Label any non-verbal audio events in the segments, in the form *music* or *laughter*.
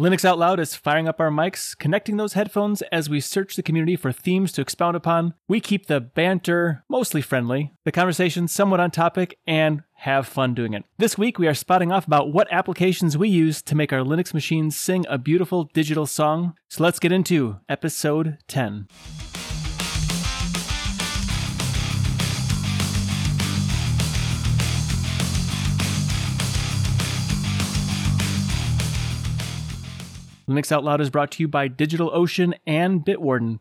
Linux Out Loud is firing up our mics, connecting those headphones as we search the community for themes to expound upon. We keep the banter mostly friendly, the conversation somewhat on topic, and have fun doing it. This week, we are spotting off about what applications we use to make our Linux machines sing a beautiful digital song. So let's get into episode 10. Linux Out Loud is brought to you by DigitalOcean and Bitwarden.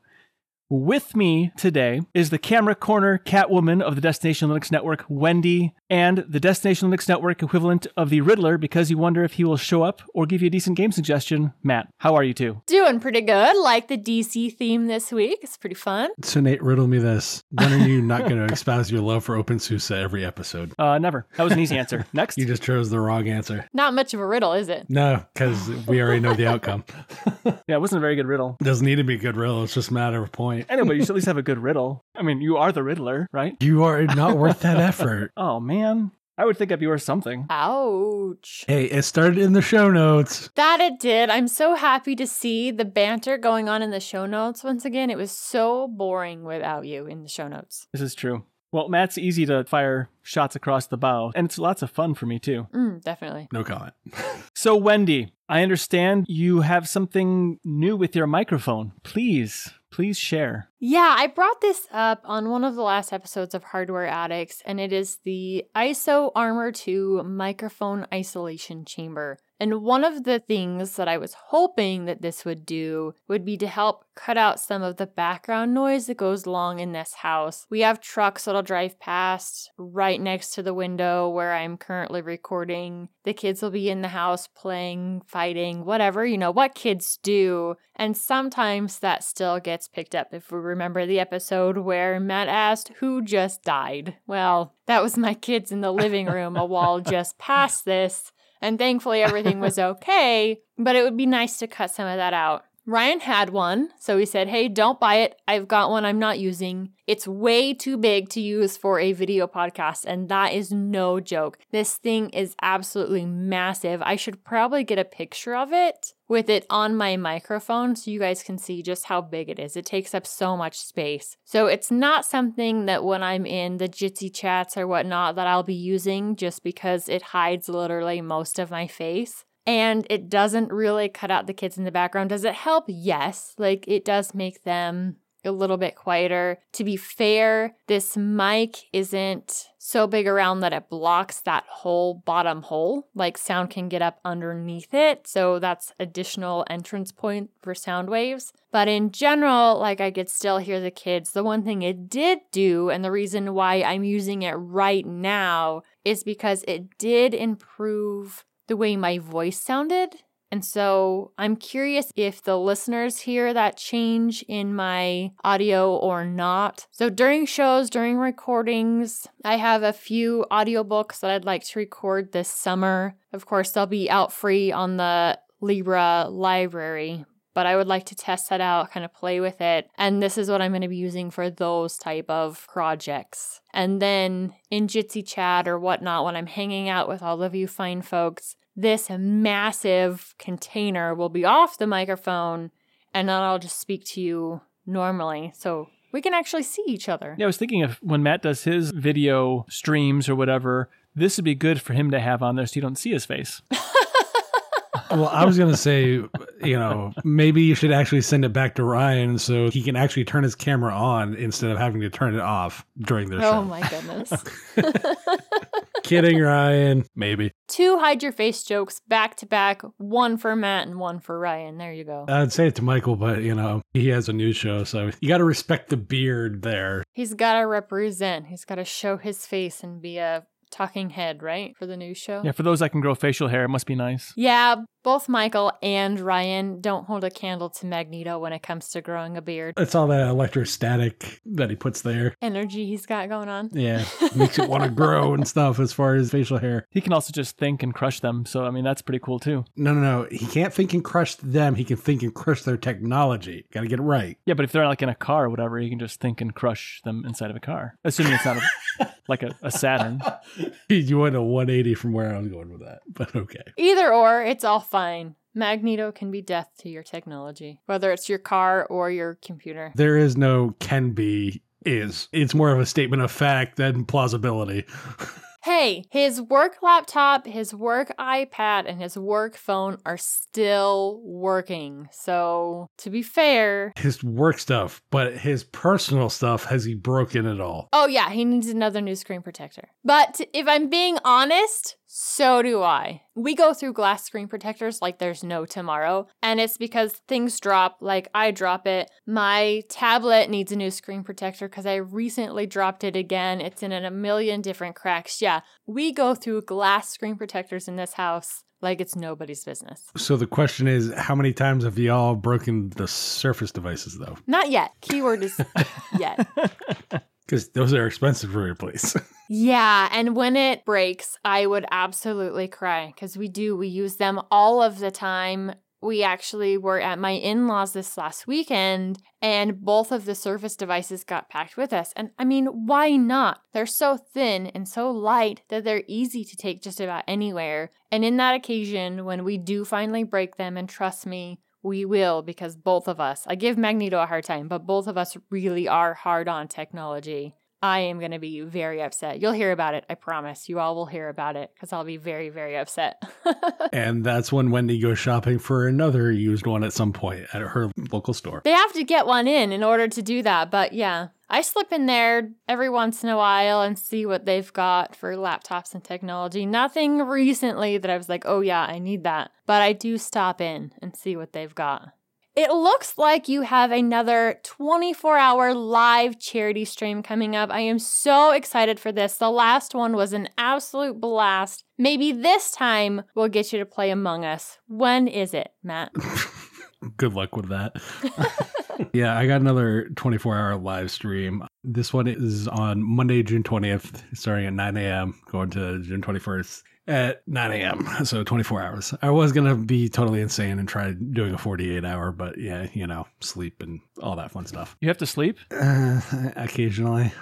With me today is the camera corner Catwoman of the Destination Linux Network, Wendy, and the Destination Linux Network equivalent of the Riddler because you wonder if he will show up or give you a decent game suggestion, Matt. How are you two? Doing pretty good. Like the DC theme this week. It's pretty fun. So Nate, riddle me this. When are you not going *laughs* to espouse your love for OpenSUSE every episode? Uh, never. That was an easy answer. *laughs* Next. You just chose the wrong answer. Not much of a riddle, is it? No, because we already know the outcome. *laughs* yeah, it wasn't a very good riddle. Doesn't need to be a good riddle. It's just a matter of point. I know, but you should at least have a good riddle. I mean, you are the Riddler, right? You are not worth that effort. Oh, man. I would think I'd be worth something. Ouch. Hey, it started in the show notes. That it did. I'm so happy to see the banter going on in the show notes once again. It was so boring without you in the show notes. This is true. Well, Matt's easy to fire shots across the bow, and it's lots of fun for me too. Mm, definitely. No comment. *laughs* so, Wendy, I understand you have something new with your microphone. Please, please share. Yeah, I brought this up on one of the last episodes of Hardware Addicts, and it is the ISO Armor 2 microphone isolation chamber. And one of the things that I was hoping that this would do would be to help cut out some of the background noise that goes along in this house. We have trucks that'll drive past right next to the window where I'm currently recording. The kids will be in the house playing, fighting, whatever, you know, what kids do. And sometimes that still gets picked up. If we remember the episode where Matt asked who just died, well, that was my kids in the living room a wall *laughs* just past this. And thankfully, everything was okay, but it would be nice to cut some of that out. Ryan had one, so he said, Hey, don't buy it. I've got one I'm not using. It's way too big to use for a video podcast, and that is no joke. This thing is absolutely massive. I should probably get a picture of it with it on my microphone so you guys can see just how big it is. It takes up so much space. So it's not something that when I'm in the Jitsi chats or whatnot that I'll be using just because it hides literally most of my face and it doesn't really cut out the kids in the background. Does it help? Yes. Like it does make them a little bit quieter. To be fair, this mic isn't so big around that it blocks that whole bottom hole. Like sound can get up underneath it. So that's additional entrance point for sound waves. But in general, like I could still hear the kids. The one thing it did do, and the reason why I'm using it right now, is because it did improve the way my voice sounded. And so I'm curious if the listeners hear that change in my audio or not. So during shows, during recordings, I have a few audiobooks that I'd like to record this summer. Of course, they'll be out free on the Libra library, but I would like to test that out, kind of play with it. And this is what I'm going to be using for those type of projects. And then in Jitsi chat or whatnot, when I'm hanging out with all of you fine folks, this massive container will be off the microphone and then I'll just speak to you normally. So we can actually see each other. Yeah, I was thinking of when Matt does his video streams or whatever, this would be good for him to have on there so you don't see his face. *laughs* well, I was going to say, you know, maybe you should actually send it back to Ryan so he can actually turn his camera on instead of having to turn it off during the oh show. Oh my goodness. *laughs* *laughs* Kidding, Ryan. Maybe. Two hide your face jokes back to back, one for Matt and one for Ryan. There you go. I'd say it to Michael, but you know, he has a news show, so you got to respect the beard there. He's got to represent. He's got to show his face and be a talking head, right? For the news show. Yeah, for those that can grow facial hair, it must be nice. Yeah, both Michael and Ryan don't hold a candle to Magneto when it comes to growing a beard. It's all that electrostatic that he puts there. Energy he's got going on. Yeah, *laughs* makes it want to grow and stuff as far as facial hair. He can also just think and crush them. So, I mean, that's pretty cool too. No, no, no. He can't think and crush them. He can think and crush their technology. Got to get it right. Yeah, but if they're like in a car or whatever, he can just think and crush them inside of a car. Assuming it's not a, *laughs* like a, a Saturn. *laughs* *laughs* you went a 180 from where I was going with that, but okay. Either or, it's all fine. Magneto can be death to your technology, whether it's your car or your computer. There is no can be is. It's more of a statement of fact than plausibility. *laughs* Hey, his work laptop, his work iPad, and his work phone are still working. So, to be fair, His work stuff, but his personal stuff, has he broken it all? oh yeah, he needs another new screen protector. But if I'm being honest, so do I. We go through glass screen protectors like there's no tomorrow, and it's because things drop, like I drop it. My tablet needs a new screen protector because I recently dropped it again. It's in a million different cracks. Yeah, we go through glass screen protectors in this house like it's nobody's business. So the question is, how many times have y'all broken the Surface devices, though? Not yet. Keyword is *laughs* yet. Because those are expensive to replace. *laughs* Yeah, and when it breaks, I would absolutely cry because we do. We use them all of the time. We actually were at my in laws this last weekend, and both of the Surface devices got packed with us. And I mean, why not? They're so thin and so light that they're easy to take just about anywhere. And in that occasion, when we do finally break them, and trust me, we will because both of us, I give Magneto a hard time, but both of us really are hard on technology. I am going to be very upset. You'll hear about it. I promise. You all will hear about it because I'll be very, very upset. *laughs* and that's when Wendy goes shopping for another used one at some point at her local store. they have to get one in in order to do that. But yeah, I slip in there every once in a while and see what they've got for laptops and technology. Nothing recently that I was like, oh yeah, I need that. But I do stop in and see what they've got. It looks like you have another 24 hour live charity stream coming up. I am so excited for this. The last one was an absolute blast. Maybe this time we'll get you to play Among Us. When is it, Matt? *laughs* Good luck with that. *laughs* yeah, I got another 24 hour live stream. This one is on Monday, June 20th, starting at 9 a.m., going to June 21st at 9 a.m. So 24 hours. I was going to be totally insane and try doing a 48 hour, but yeah, you know, sleep and all that fun stuff. You have to sleep? Uh, occasionally.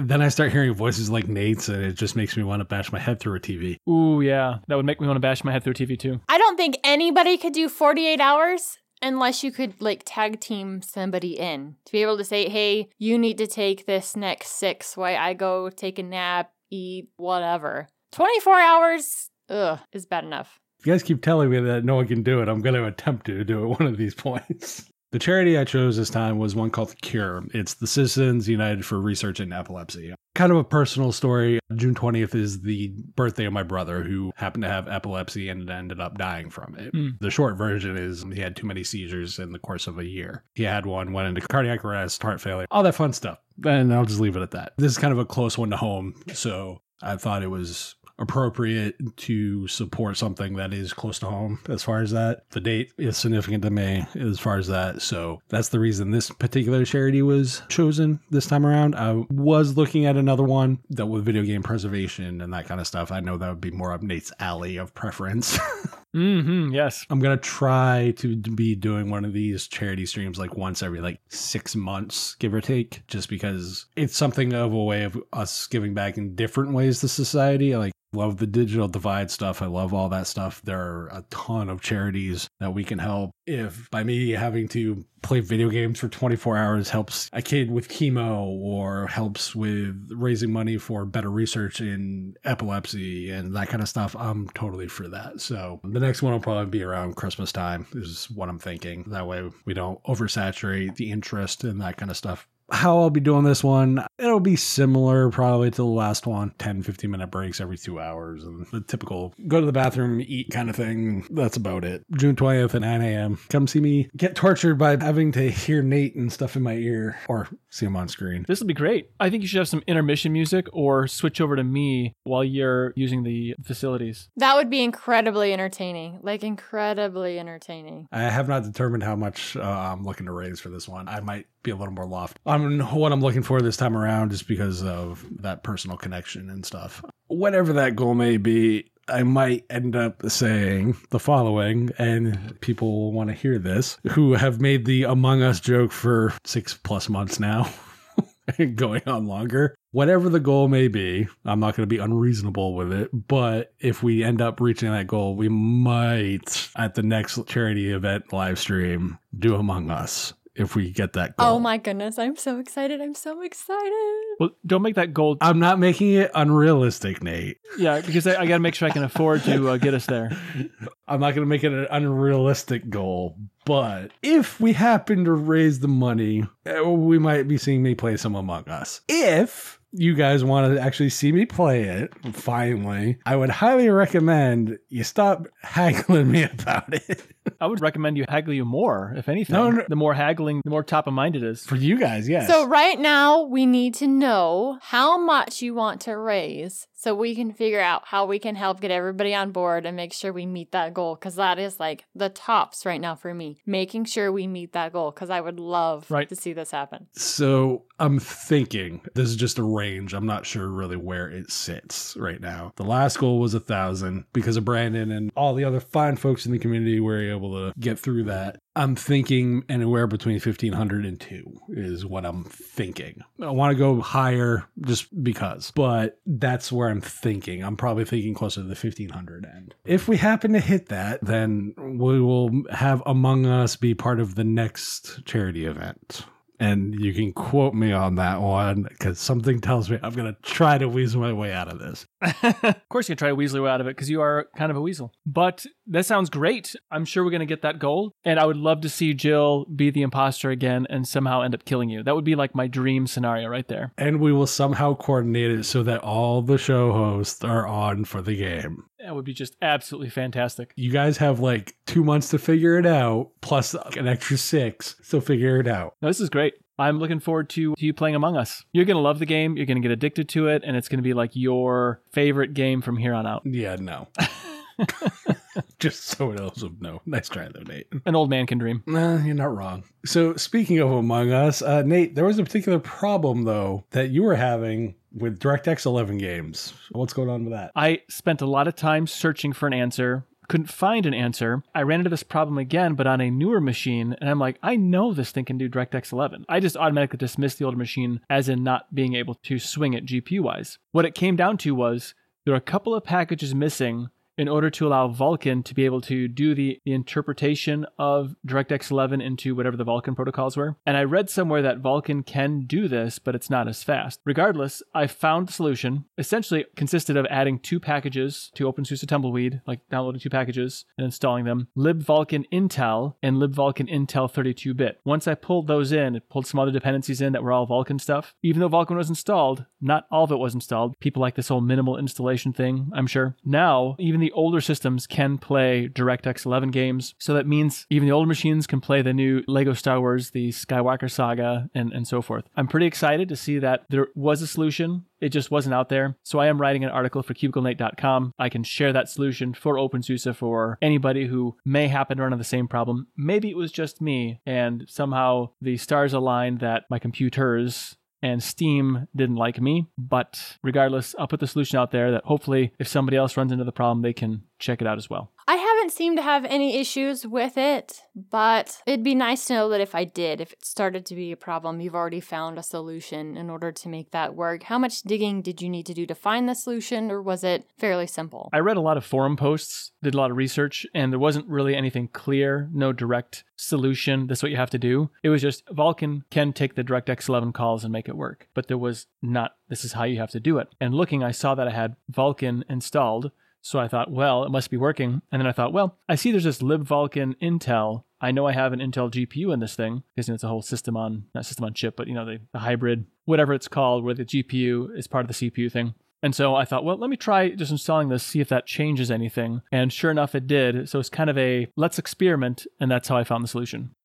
Then I start hearing voices like Nate's, and it just makes me want to bash my head through a TV. Ooh, yeah. That would make me want to bash my head through a TV too. I don't think anybody could do 48 hours unless you could like tag team somebody in to be able to say, hey, you need to take this next six while I go take a nap, eat, whatever. 24 hours, ugh, is bad enough. If you guys keep telling me that no one can do it, I'm going to attempt to do it *laughs* one of these points. The charity I chose this time was one called The Cure. It's the Citizens United for Research in Epilepsy. Kind of a personal story. June 20th is the birthday of my brother who happened to have epilepsy and ended up dying from it. Hmm. The short version is he had too many seizures in the course of a year. He had one, went into cardiac arrest, heart failure, all that fun stuff. And I'll just leave it at that. This is kind of a close one to home. So I thought it was appropriate to support something that is close to home as far as that. The date is significant to me as far as that. So that's the reason this particular charity was chosen this time around. I was looking at another one that with video game preservation and that kind of stuff. I know that would be more up Nate's alley of preference. *laughs* Mm-hmm. Yes. I'm gonna try to be doing one of these charity streams like once every like six months, give or take, just because it's something of a way of us giving back in different ways to society. Like love the digital divide stuff. I love all that stuff. There are a ton of charities that we can help. If by me having to play video games for 24 hours helps a kid with chemo or helps with raising money for better research in epilepsy and that kind of stuff, I'm totally for that. So the next one will probably be around Christmas time, is what I'm thinking. That way we don't oversaturate the interest and that kind of stuff how I'll be doing this one, it'll be similar probably to the last one 10, 15 minute breaks every two hours and the typical go to the bathroom, eat kind of thing. That's about it. June 20th at 9 a.m. Come see me get tortured by having to hear Nate and stuff in my ear or see him on screen. This will be great. I think you should have some intermission music or switch over to me while you're using the facilities. That would be incredibly entertaining. Like, incredibly entertaining. I have not determined how much uh, I'm looking to raise for this one. I might be a little more loft on what I'm looking for this time around just because of that personal connection and stuff. Whatever that goal may be, I might end up saying the following, and people will want to hear this who have made the Among Us joke for six plus months now. *laughs* going on longer. Whatever the goal may be, I'm not going to be unreasonable with it. But if we end up reaching that goal, we might at the next charity event live stream do Among Us if we get that goal. Oh my goodness, I'm so excited. I'm so excited. Well, don't make that goal. I'm not making it unrealistic, Nate. Yeah, because I, I got to make sure I can afford to uh, get us there. *laughs* I'm not going to make it an unrealistic goal, but if we happen to raise the money, eh, we might be seeing me play some Among Us. If you guys want to actually see me play it, finally, I would highly recommend you stop *laughs* haggling me about it. I would recommend you haggle you more, if anything. No, no. The more haggling, the more top of mind it is. For you guys, yes. So, right now, we need to know how much you want to raise so we can figure out how we can help get everybody on board and make sure we meet that goal. Because that is like the tops right now for me, making sure we meet that goal. Because I would love Right. to see this happen. So I'm thinking this is just a range. I'm not sure really where it sits right now. The last goal was a thousand because of Brandon and all the other fine folks in the community were able to get through that. I'm thinking anywhere between 1500 and two is what I'm thinking. I want to go higher just because, but that's where I'm thinking. I'm probably thinking closer to the 1500 end. If we happen to hit that, then we will have Among Us be part of the next charity event and you can quote me on that one because something tells me I'm going to try to weasel my way out of this. *laughs* of course, you can try to weasel your way out of it because you are kind of a weasel. But that sounds great. I'm sure we're going to get that goal. And I would love to see Jill be the imposter again and somehow end up killing you. That would be like my dream scenario right there. And we will somehow coordinate it so that all the show hosts are on for the game. That would be just absolutely fantastic. You guys have like two months to figure it out, plus an extra six. So figure it out. No, this is great. I'm looking forward to, to you playing Among Us. You're going to love the game. You're going to get addicted to it. And it's going to be like your favorite game from here on out. Yeah, no. *laughs* *laughs* Just so it else would know. Nice try though, Nate. An old man can dream. Nah, you're not wrong. So speaking of Among Us, uh, Nate, there was a particular problem though that you were having with DirectX 11 games. What's going on with that? I spent a lot of time searching for an answer. Couldn't find an answer. I ran into this problem again, but on a newer machine, and I'm like, I know this thing can do DirectX 11. I just automatically dismissed the older machine as in not being able to swing it GPU wise. What it came down to was there are a couple of packages missing in order to allow Vulkan to be able to do the, the interpretation of DirectX 11 into whatever the Vulkan protocols were. And I read somewhere that Vulkan can do this, but it's not as fast. Regardless, I found the solution. Essentially, consisted of adding two packages to OpenSUSE Tumbleweed, like downloading two packages and installing them, libvulkan Intel and libvulkan Intel 32-bit. Once I pulled those in, it pulled some other dependencies in that were all Vulkan stuff. Even though Vulkan was installed, not all of it was installed. People like this whole minimal installation thing, I'm sure. Now, even the older systems can play DirectX 11 games. So that means even the older machines can play the new Lego Star Wars, the Skywalker Saga, and, and so forth. I'm pretty excited to see that there was a solution. It just wasn't out there. So I am writing an article for cubiclenate.com. I can share that solution for OpenSUSE for anybody who may happen to run into the same problem. Maybe it was just me, and somehow the stars aligned that my computers and Steam didn't like me. But regardless, I'll put the solution out there that hopefully, if somebody else runs into the problem, they can check it out as well. I haven't seemed to have any issues with it, but it'd be nice to know that if I did, if it started to be a problem, you've already found a solution in order to make that work. How much digging did you need to do to find the solution, or was it fairly simple? I read a lot of forum posts, did a lot of research, and there wasn't really anything clear, no direct solution. This is what you have to do. It was just Vulkan can take the DirectX 11 calls and make it work, but there was not, this is how you have to do it. And looking, I saw that I had Vulkan installed. So I thought, well, it must be working. And then I thought, well, I see there's this libvulkan Intel. I know I have an Intel GPU in this thing because it's a whole system on, not system on chip, but you know, the, the hybrid, whatever it's called, where the GPU is part of the CPU thing. And so I thought, well, let me try just installing this, see if that changes anything. And sure enough, it did. So it's kind of a let's experiment. And that's how I found the solution.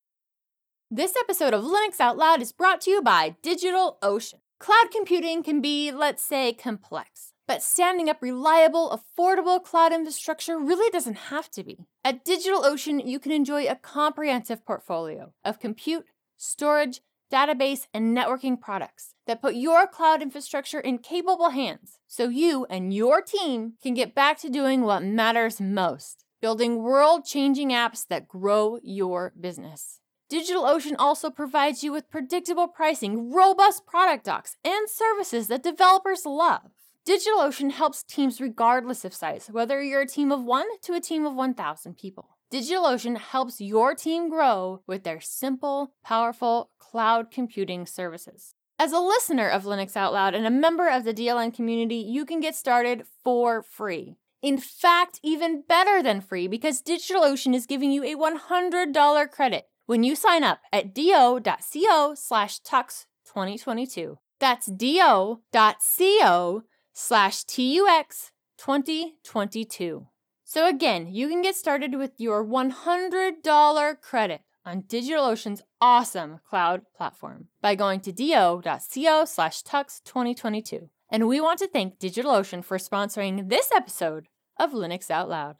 This episode of Linux Out Loud is brought to you by DigitalOcean. Cloud computing can be, let's say, complex. But standing up reliable, affordable cloud infrastructure really doesn't have to be. At DigitalOcean, you can enjoy a comprehensive portfolio of compute, storage, database, and networking products that put your cloud infrastructure in capable hands so you and your team can get back to doing what matters most building world changing apps that grow your business. DigitalOcean also provides you with predictable pricing, robust product docs, and services that developers love. DigitalOcean helps teams regardless of size, whether you're a team of one to a team of 1,000 people. DigitalOcean helps your team grow with their simple, powerful cloud computing services. As a listener of Linux Out Loud and a member of the DLN community, you can get started for free. In fact, even better than free because DigitalOcean is giving you a $100 credit when you sign up at do.co slash tux 2022. That's do.co slash tux 2022. So again, you can get started with your $100 credit on DigitalOcean's awesome cloud platform by going to do.co slash tux 2022. And we want to thank DigitalOcean for sponsoring this episode of Linux Out Loud.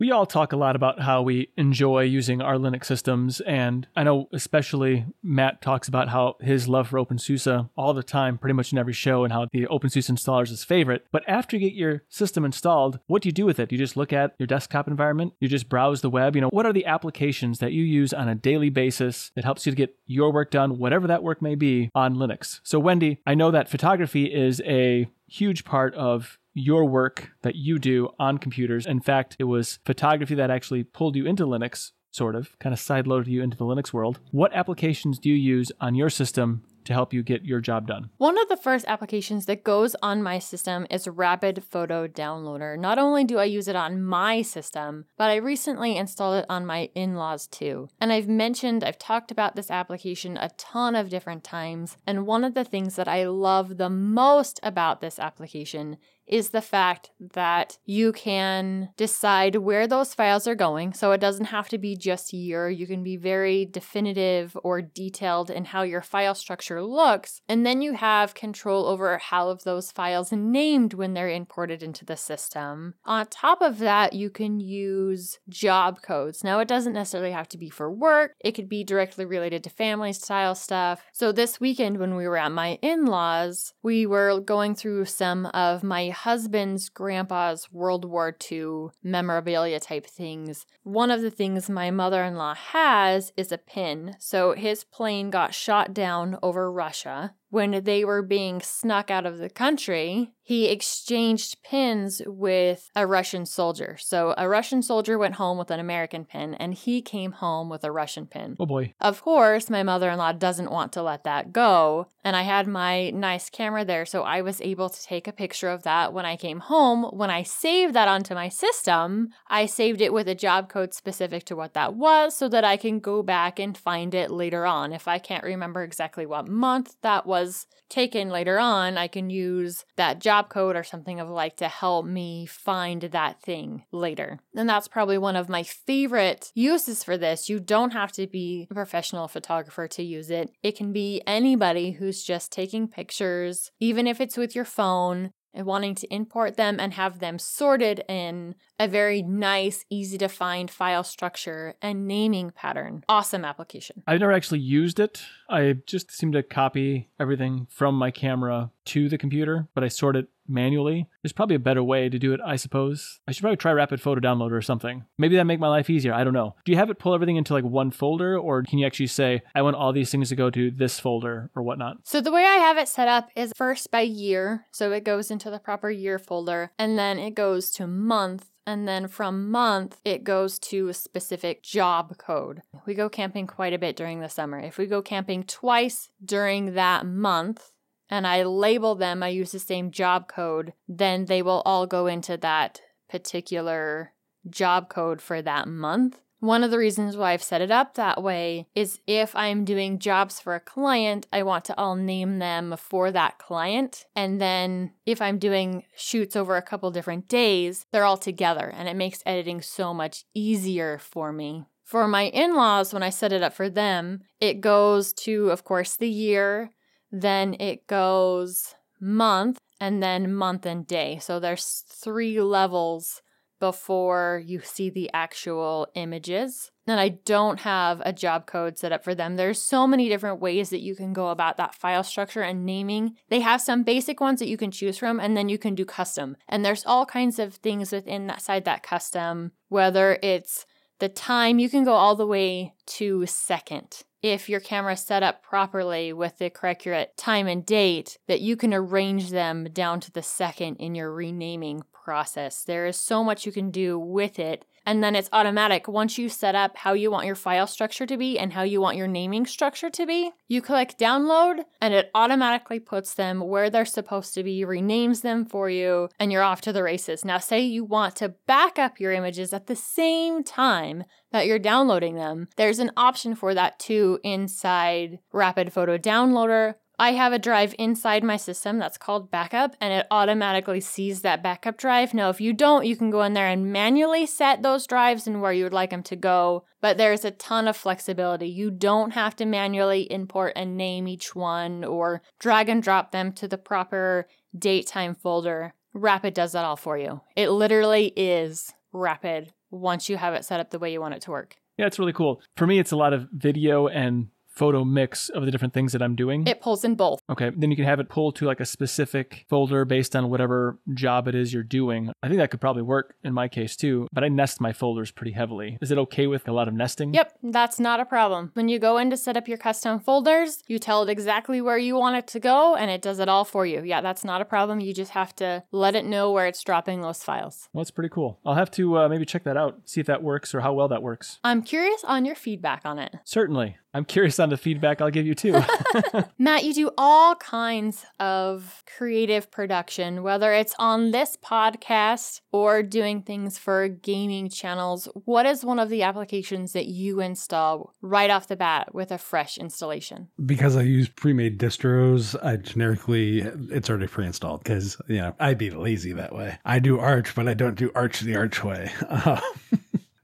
We all talk a lot about how we enjoy using our Linux systems, and I know especially Matt talks about how his love for OpenSUSE all the time, pretty much in every show, and how the OpenSUSE installer is his favorite. But after you get your system installed, what do you do with it? You just look at your desktop environment? You just browse the web? You know, what are the applications that you use on a daily basis that helps you to get your work done, whatever that work may be, on Linux? So, Wendy, I know that photography is a huge part of your work that you do on computers. In fact, it was photography that actually pulled you into Linux, sort of, kind of sideloaded you into the Linux world. What applications do you use on your system to help you get your job done. One of the first applications that goes on my system is Rapid Photo Downloader. Not only do I use it on my system, but I recently installed it on my in laws too. And I've mentioned, I've talked about this application a ton of different times. And one of the things that I love the most about this application is the fact that you can decide where those files are going. So it doesn't have to be just year. You can be very definitive or detailed in how your file structure looks. And then you have control over how of those files are named when they're imported into the system. On top of that, you can use job codes. Now, it doesn't necessarily have to be for work, it could be directly related to family style stuff. So this weekend, when we were at my in laws, we were going through some of my husband's grandpa's World War II memorabilia type things. One of the things my mother in law has is a pin. So his plane got shot down over Russia when they were being snuck out of the country, he exchanged pins with a Russian soldier. So a Russian soldier went home with an American pin, and he came home with a Russian pin. Oh boy. Of course, my mother in law doesn't want to let that go. And I had my nice camera there, so I was able to take a picture of that when I came home. When I saved that onto my system, I saved it with a job code specific to what that was so that I can go back and find it later on. If I can't remember exactly what month that was taken later on, I can use that job code or something of like to help me find that thing later. And that's probably one of my favorite uses for this. You don't have to be a professional photographer to use it. It can be anybody who's just taking pictures, even if it's with your phone and wanting to import them and have them sorted in a very nice, easy to find file structure and naming pattern. Awesome application. I've never actually used it. I just seem to copy everything from my camera to the computer, but I sort it manually. There's probably a better way to do it, I suppose. I should probably try Rapid Photo Downloader or something. Maybe that make my life easier. I don't know. Do you have it pull everything into like one folder, or can you actually say, I want all these things to go to this folder or whatnot? So the way I have it set up is first by year. So it goes into the proper year folder, and then it goes to month and then from month, it goes to a specific job code. We go camping quite a bit during the summer. If we go camping twice during that month, and I label them, I use the same job code, then they will all go into that particular job code for that month. One of the reasons why I've set it up that way is if I'm doing jobs for a client, I want to all name them for that client. And then if I'm doing shoots over a couple different days, they're all together and it makes editing so much easier for me. For my in laws, when I set it up for them, it goes to, of course, the year, then it goes month, and then month and day. So there's three levels before you see the actual images. And I don't have a job code set up for them. There's so many different ways that you can go about that file structure and naming. They have some basic ones that you can choose from, and then you can do custom. And there's all kinds of things within that side that custom, whether it's the time, you can go all the way to second. If your camera is set up properly with the correct time and date, that you can arrange them down to the second in your renaming process. There is so much you can do with it and then it's automatic. Once you set up how you want your file structure to be and how you want your naming structure to be, you click download and it automatically puts them where they're supposed to be, renames them for you, and you're off to the races. Now, say you want to back up your images at the same time that you're downloading them, there's an option for that too inside Rapid Photo Downloader I have a drive inside my system that's called backup and it automatically sees that backup drive. Now, if you don't, you can go in there and manually set those drives and where you would like them to go, but there's a ton of flexibility. You don't have to manually import and name each one or drag and drop them to the proper date time folder. Rapid does that all for you. It literally is rapid once you have it set up the way you want it to work. Yeah, it's really cool. For me, it's a lot of video and photo mix of the different things that I'm doing? It pulls in both. Okay. Then you can have it pull to like a specific folder based on whatever job it is you're doing. I think that could probably work in my case too, but I nest my folders pretty heavily. Is it okay with a lot of nesting? Yep, that's not a problem. When you go in to set up your custom folders, you tell it exactly where you want it to go and it does it all for you. Yeah, that's not a problem. You just have to let it know where it's dropping those files. Well, that's pretty cool. I'll have to uh, maybe check that out, see if that works or how well that works. I'm curious on your feedback on it. Certainly. I'm curious on the feedback I'll give you too. *laughs* *laughs* Matt, you do all kinds of creative production, whether it's on this podcast or doing things for gaming channels. What is one of the applications that you install right off the bat with a fresh installation? Because I use pre-made distros, I generically it's already pre-installed because you know I'd be lazy that way. I do Arch, but I don't do Arch the Arch way. *laughs* Um,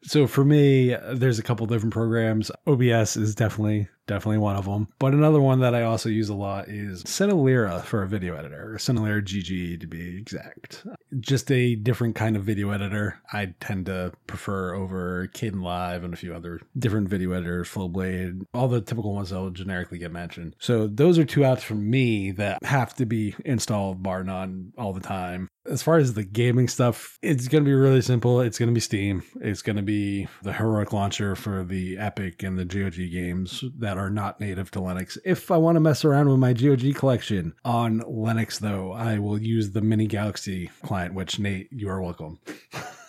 So for me, there's a couple different programs. OBS is definitely definitely one of them. But another one that I also use a lot is Cinelerra for a video editor, or Cinelerra GG to be exact. Just a different kind of video editor. I tend to prefer over Kdenlive and a few other different video editors, Flowblade, all the typical ones that will generically get mentioned. So those are two apps for me that have to be installed bar none all the time. As far as the gaming stuff, it's going to be really simple. It's going to be Steam. It's going to be the heroic launcher for the Epic and the GOG games that are not native to Linux. If I want to mess around with my GOG collection on Linux, though, I will use the Minigalaxy client, which Nate, you are welcome. *laughs*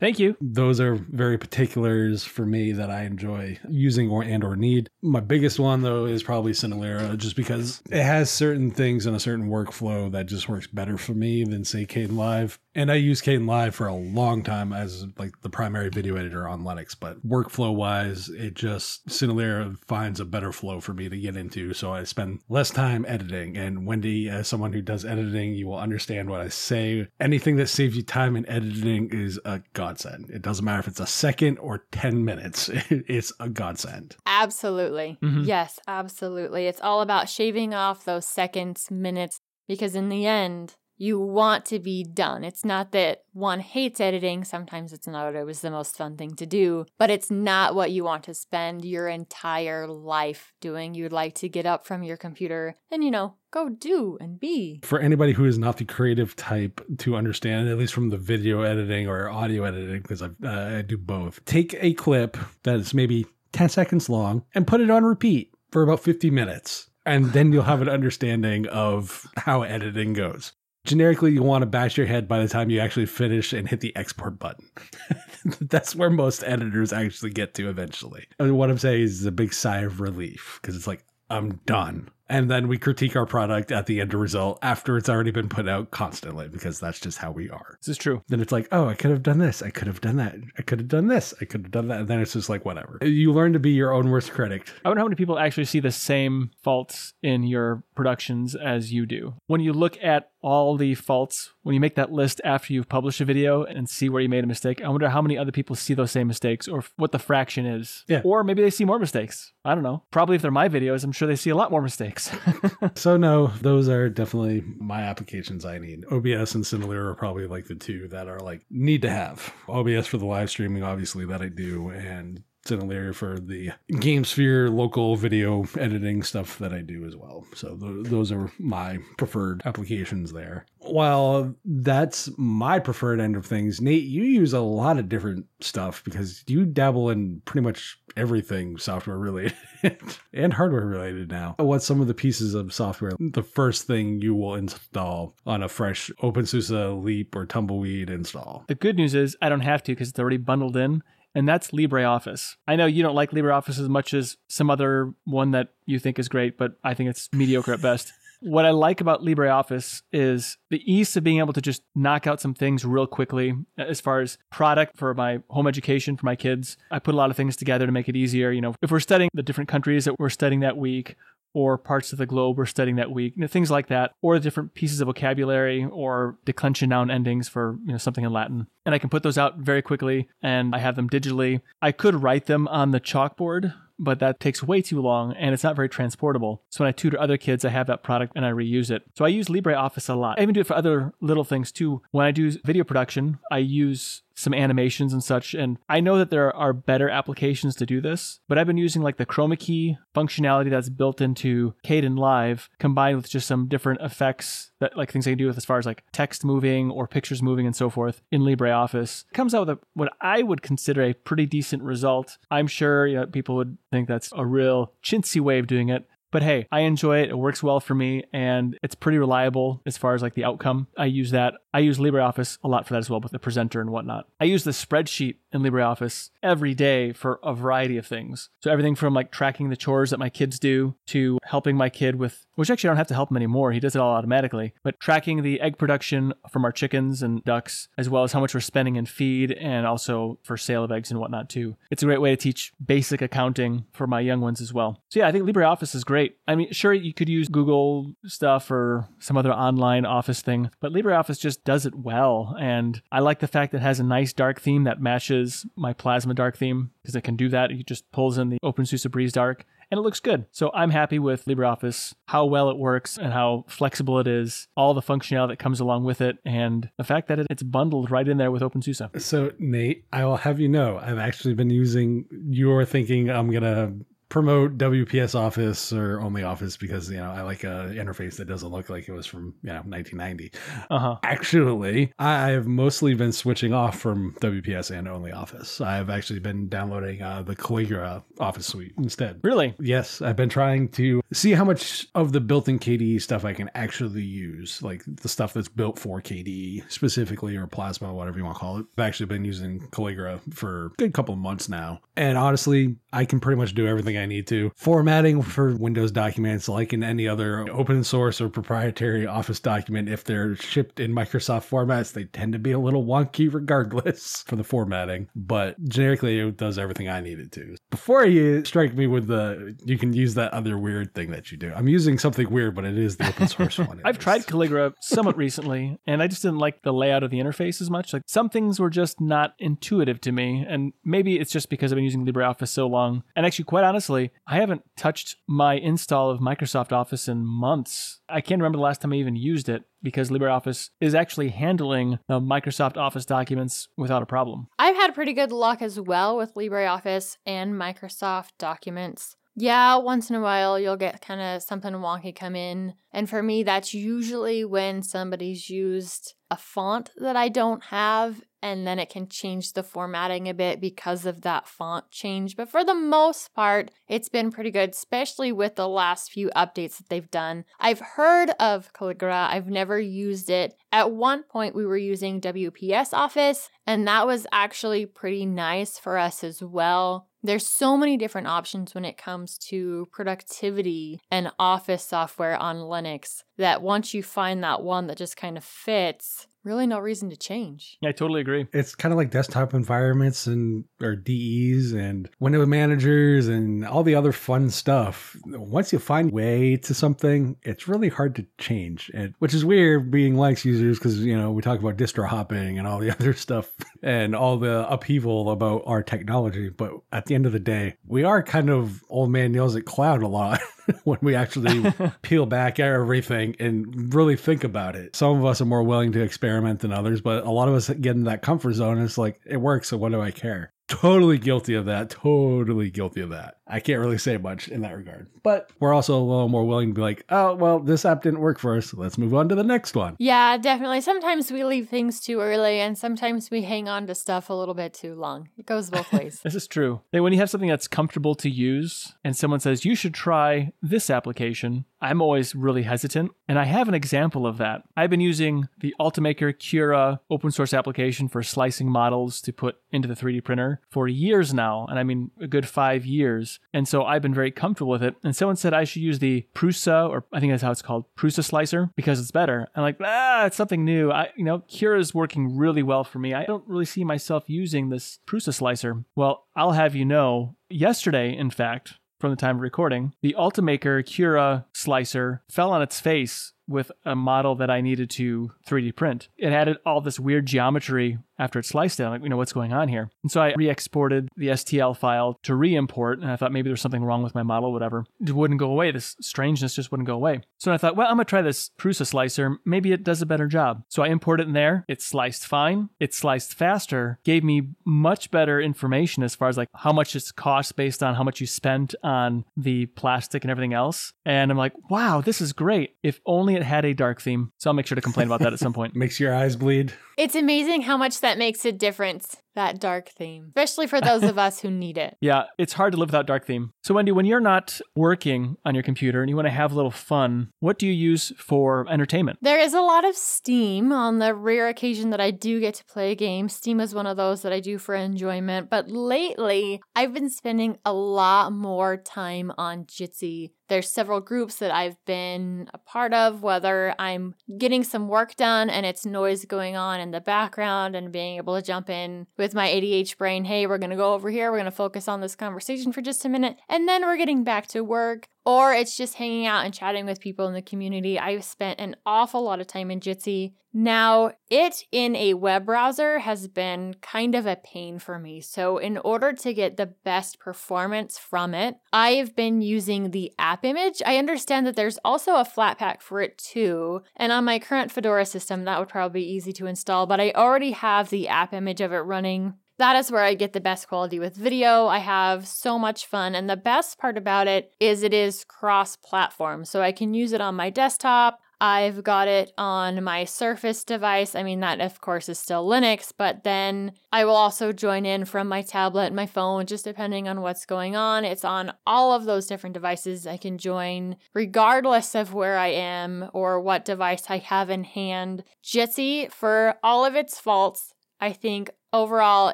Thank you. Those are very particulars for me that I enjoy using or and or need. My biggest one though is probably Cinelerra, just because it has certain things in a certain workflow that just works better for me than say Kdenlive. And I use Kdenlive for a long time as like the primary video editor on Linux, but workflow wise, it just Cinelerra finds a better flow for me to get into. So I spend less time editing. And Wendy, as someone who does editing, you will understand what I say. Anything that saves you time in editing is a godsend. It doesn't matter if it's a second or 10 minutes, *laughs* it's a godsend. Absolutely. Mm-hmm. Yes, absolutely. It's all about shaving off those seconds, minutes, because in the end, you want to be done. It's not that one hates editing. Sometimes it's not always the most fun thing to do, but it's not what you want to spend your entire life doing. You'd like to get up from your computer and, you know, go do and be. For anybody who is not the creative type to understand, at least from the video editing or audio editing, because uh, I do both, take a clip that is maybe 10 seconds long and put it on repeat for about 50 minutes and then you'll have an understanding of how editing goes generically you want to bash your head by the time you actually finish and hit the export button. *laughs* That's where most editors actually get to eventually. And what I'm saying is a big sigh of relief because it's like, I'm done and then we critique our product at the end result after it's already been put out constantly because that's just how we are. This is true. Then it's like, oh, I could have done this. I could have done that. I could have done this. I could have done that. And then it's just like, whatever. You learn to be your own worst critic. I wonder how many people actually see the same faults in your productions as you do. When you look at all the faults, when you make that list after you've published a video and see where you made a mistake, I wonder how many other people see those same mistakes or what the fraction is. Yeah. Or maybe they see more mistakes. I don't know. Probably if they're my videos, I'm sure they see a lot more mistakes *laughs* so no, those are definitely my applications I need. OBS and Cinelerra are probably like the two that are like need to have. OBS for the live streaming, obviously that I do, and Cinelerra for the GameSphere local video editing stuff that I do as well. So th- those are my preferred applications there. While that's my preferred end of things, Nate, you use a lot of different stuff because you dabble in pretty much everything software related *laughs* and hardware related now. What's some of the pieces of software, the first thing you will install on a fresh OpenSUSE Leap or Tumbleweed install? The good news is I don't have to because it's already bundled in, and that's LibreOffice. I know you don't like LibreOffice as much as some other one that you think is great, but I think it's mediocre at best. *laughs* What I like about LibreOffice is the ease of being able to just knock out some things real quickly uh, as far as product for my home education for my kids. I put a lot of things together to make it easier. You know, if we're studying the different countries that we're studying that week, or parts of the globe we're studying that week, you know, things like that, or different pieces of vocabulary or declension noun endings for you know something in Latin. And I can put those out very quickly and I have them digitally. I could write them on the chalkboard, but that takes way too long and it's not very transportable. So when I tutor other kids, I have that product and I reuse it. So I use LibreOffice a lot. I even do it for other little things too. When I do video production, I use some animations and such. And I know that there are better applications to do this, but I've been using like the chroma key functionality that's built into Caden Kdenlive combined with just some different effects that like things I can do with as far as like text moving or pictures moving and so forth in LibreOffice. It comes out with a, what I would consider a pretty decent result. I'm sure you know, people would think that's a real chintzy way of doing it. But hey, I enjoy it. It works well for me and it's pretty reliable as far as like the outcome. I use that. I use LibreOffice a lot for that as well with the presenter and whatnot. I use the spreadsheet in LibreOffice every day for a variety of things. So everything from like tracking the chores that my kids do to helping my kid with, which actually I don't have to help him anymore. He does it all automatically, but tracking the egg production from our chickens and ducks, as well as how much we're spending in feed and also for sale of eggs and whatnot too. It's a great way to teach basic accounting for my young ones as well. So yeah, I think LibreOffice is great. I mean, sure, you could use Google stuff or some other online office thing, but LibreOffice just does it well. And I like the fact that it has a nice dark theme that matches my Plasma dark theme because it can do that. It just pulls in the OpenSUSE Breeze dark and it looks good. So I'm happy with LibreOffice, how well it works and how flexible it is, all the functionality that comes along with it, and the fact that it's bundled right in there with OpenSUSE. So, Nate, I will have you know, I've actually been using your thinking I'm going to promote WPS Office or Only Office because you know I like a interface that doesn't look like it was from you know 1990. Uh-huh. Actually, I have mostly been switching off from WPS and Only Office. I've actually been downloading uh, the Calligra Office suite instead. Really? Yes, I've been trying to see how much of the built-in KDE stuff I can actually use, like the stuff that's built for KDE specifically or Plasma, whatever you want to call it. I've actually been using Calligra for a good couple of months now, and honestly, I can pretty much do everything I need to. Formatting for Windows documents, like in any other open source or proprietary Office document, if they're shipped in Microsoft formats, they tend to be a little wonky regardless *laughs* for the formatting. But generically, it does everything I need it to. Before you strike me with the, you can use that other weird thing that you do. I'm using something weird, but it is the open source one. *laughs* I've tried Calligra *laughs* somewhat recently, and I just didn't like the layout of the interface as much. Like some things were just not intuitive to me, and maybe it's just because I've been using LibreOffice so long. And actually, quite honestly, I haven't touched my install of Microsoft Office in months. I can't remember the last time I even used it because LibreOffice is actually handling the Microsoft Office documents without a problem. I've had pretty good luck as well with LibreOffice and Microsoft Documents. Yeah, once in a while you'll get kind of something wonky come in. And for me, that's usually when somebody's used a font that I don't have, and then it can change the formatting a bit because of that font change. But for the most part, it's been pretty good, especially with the last few updates that they've done. I've heard of Calligra, I've never used it. At one point, we were using WPS Office, and that was actually pretty nice for us as well. There's so many different options when it comes to productivity and office software on Linux that once you find that one that just kind of fits, really no reason to change. Yeah, I totally agree. It's kind of like desktop environments and or DEs and window managers and all the other fun stuff. Once you find way to something, it's really hard to change. And which is weird being Linux users because you know we talk about distro hopping and all the *laughs* other stuff and all the upheaval about our technology. But at the end of the day, we are kind of old man yells at cloud a lot. *laughs* *laughs* when we actually *laughs* peel back everything and really think about it. Some of us are more willing to experiment than others, but a lot of us get in that comfort zone. And it's like, it works. So what do I care? Totally guilty of that. Totally guilty of that. I can't really say much in that regard. But we're also a little more willing to be like, oh, well, this app didn't work for us. Let's move on to the next one. Yeah, definitely. Sometimes we leave things too early, and sometimes we hang on to stuff a little bit too long. It goes both *laughs* ways. This is true. Hey, when you have something that's comfortable to use and someone says you should try this application, I'm always really hesitant. And I have an example of that. I've been using the Ultimaker Cura open source application for slicing models to put into the 3D printer for years now. And I mean, a good five years. And so I've been very comfortable with it. And someone said I should use the Prusa, or I think that's how it's called, Prusa Slicer, because it's better. I'm like, ah, it's something new. I, you know, Cura is working really well for me. I don't really see myself using this Prusa Slicer. Well, I'll have you know, yesterday, in fact, from the time of recording, the Ultimaker Cura slicer fell on its face with a model that I needed to 3D print. It added all this weird geometry after it sliced it. I'm like, you know, what's going on here? And so I re-exported the STL file to re-import, and I thought maybe there's something wrong with my model, whatever. It wouldn't go away. This strangeness just wouldn't go away. So I thought, well, I'm gonna try this Prusa slicer. Maybe it does a better job. So I import it in there. It sliced fine. It sliced faster. Gave me much better information as far as like how much it's cost based on how much you spent on the plastic and everything else. And I'm like, wow, this is great. If only it had a dark theme. So I'll make sure to complain about that at some point. *laughs* Makes your eyes bleed. It's amazing how much that makes a difference, that dark theme, especially for those of us who need it. *laughs* Yeah, it's hard to live without dark theme. So, Wendy, when you're not working on your computer and you want to have a little fun, what do you use for entertainment? There is a lot of Steam on the rare occasion that I do get to play a game. Steam is one of those that I do for enjoyment. But lately, I've been spending a lot more time on Jitsi. There's several groups that I've been a part of, whether I'm getting some work done and it's noise going on in the background and being able to jump in with my ADH brain. Hey, we're going to go over here. We're going to focus on this conversation for just a minute. And then we're getting back to work or it's just hanging out and chatting with people in the community. I've spent an awful lot of time in Jitsi. Now, it in a web browser has been kind of a pain for me. So, in order to get the best performance from it, I've been using the app image. I understand that there's also a Flatpak for it too. And on my current Fedora system, that would probably be easy to install, but I already have the app image of it running that is where I get the best quality with video. I have so much fun. And the best part about it is it is cross platform. So I can use it on my desktop. I've got it on my Surface device. I mean, that of course is still Linux, but then I will also join in from my tablet, my phone, just depending on what's going on. It's on all of those different devices. I can join regardless of where I am or what device I have in hand. Jitsi, for all of its faults, I think overall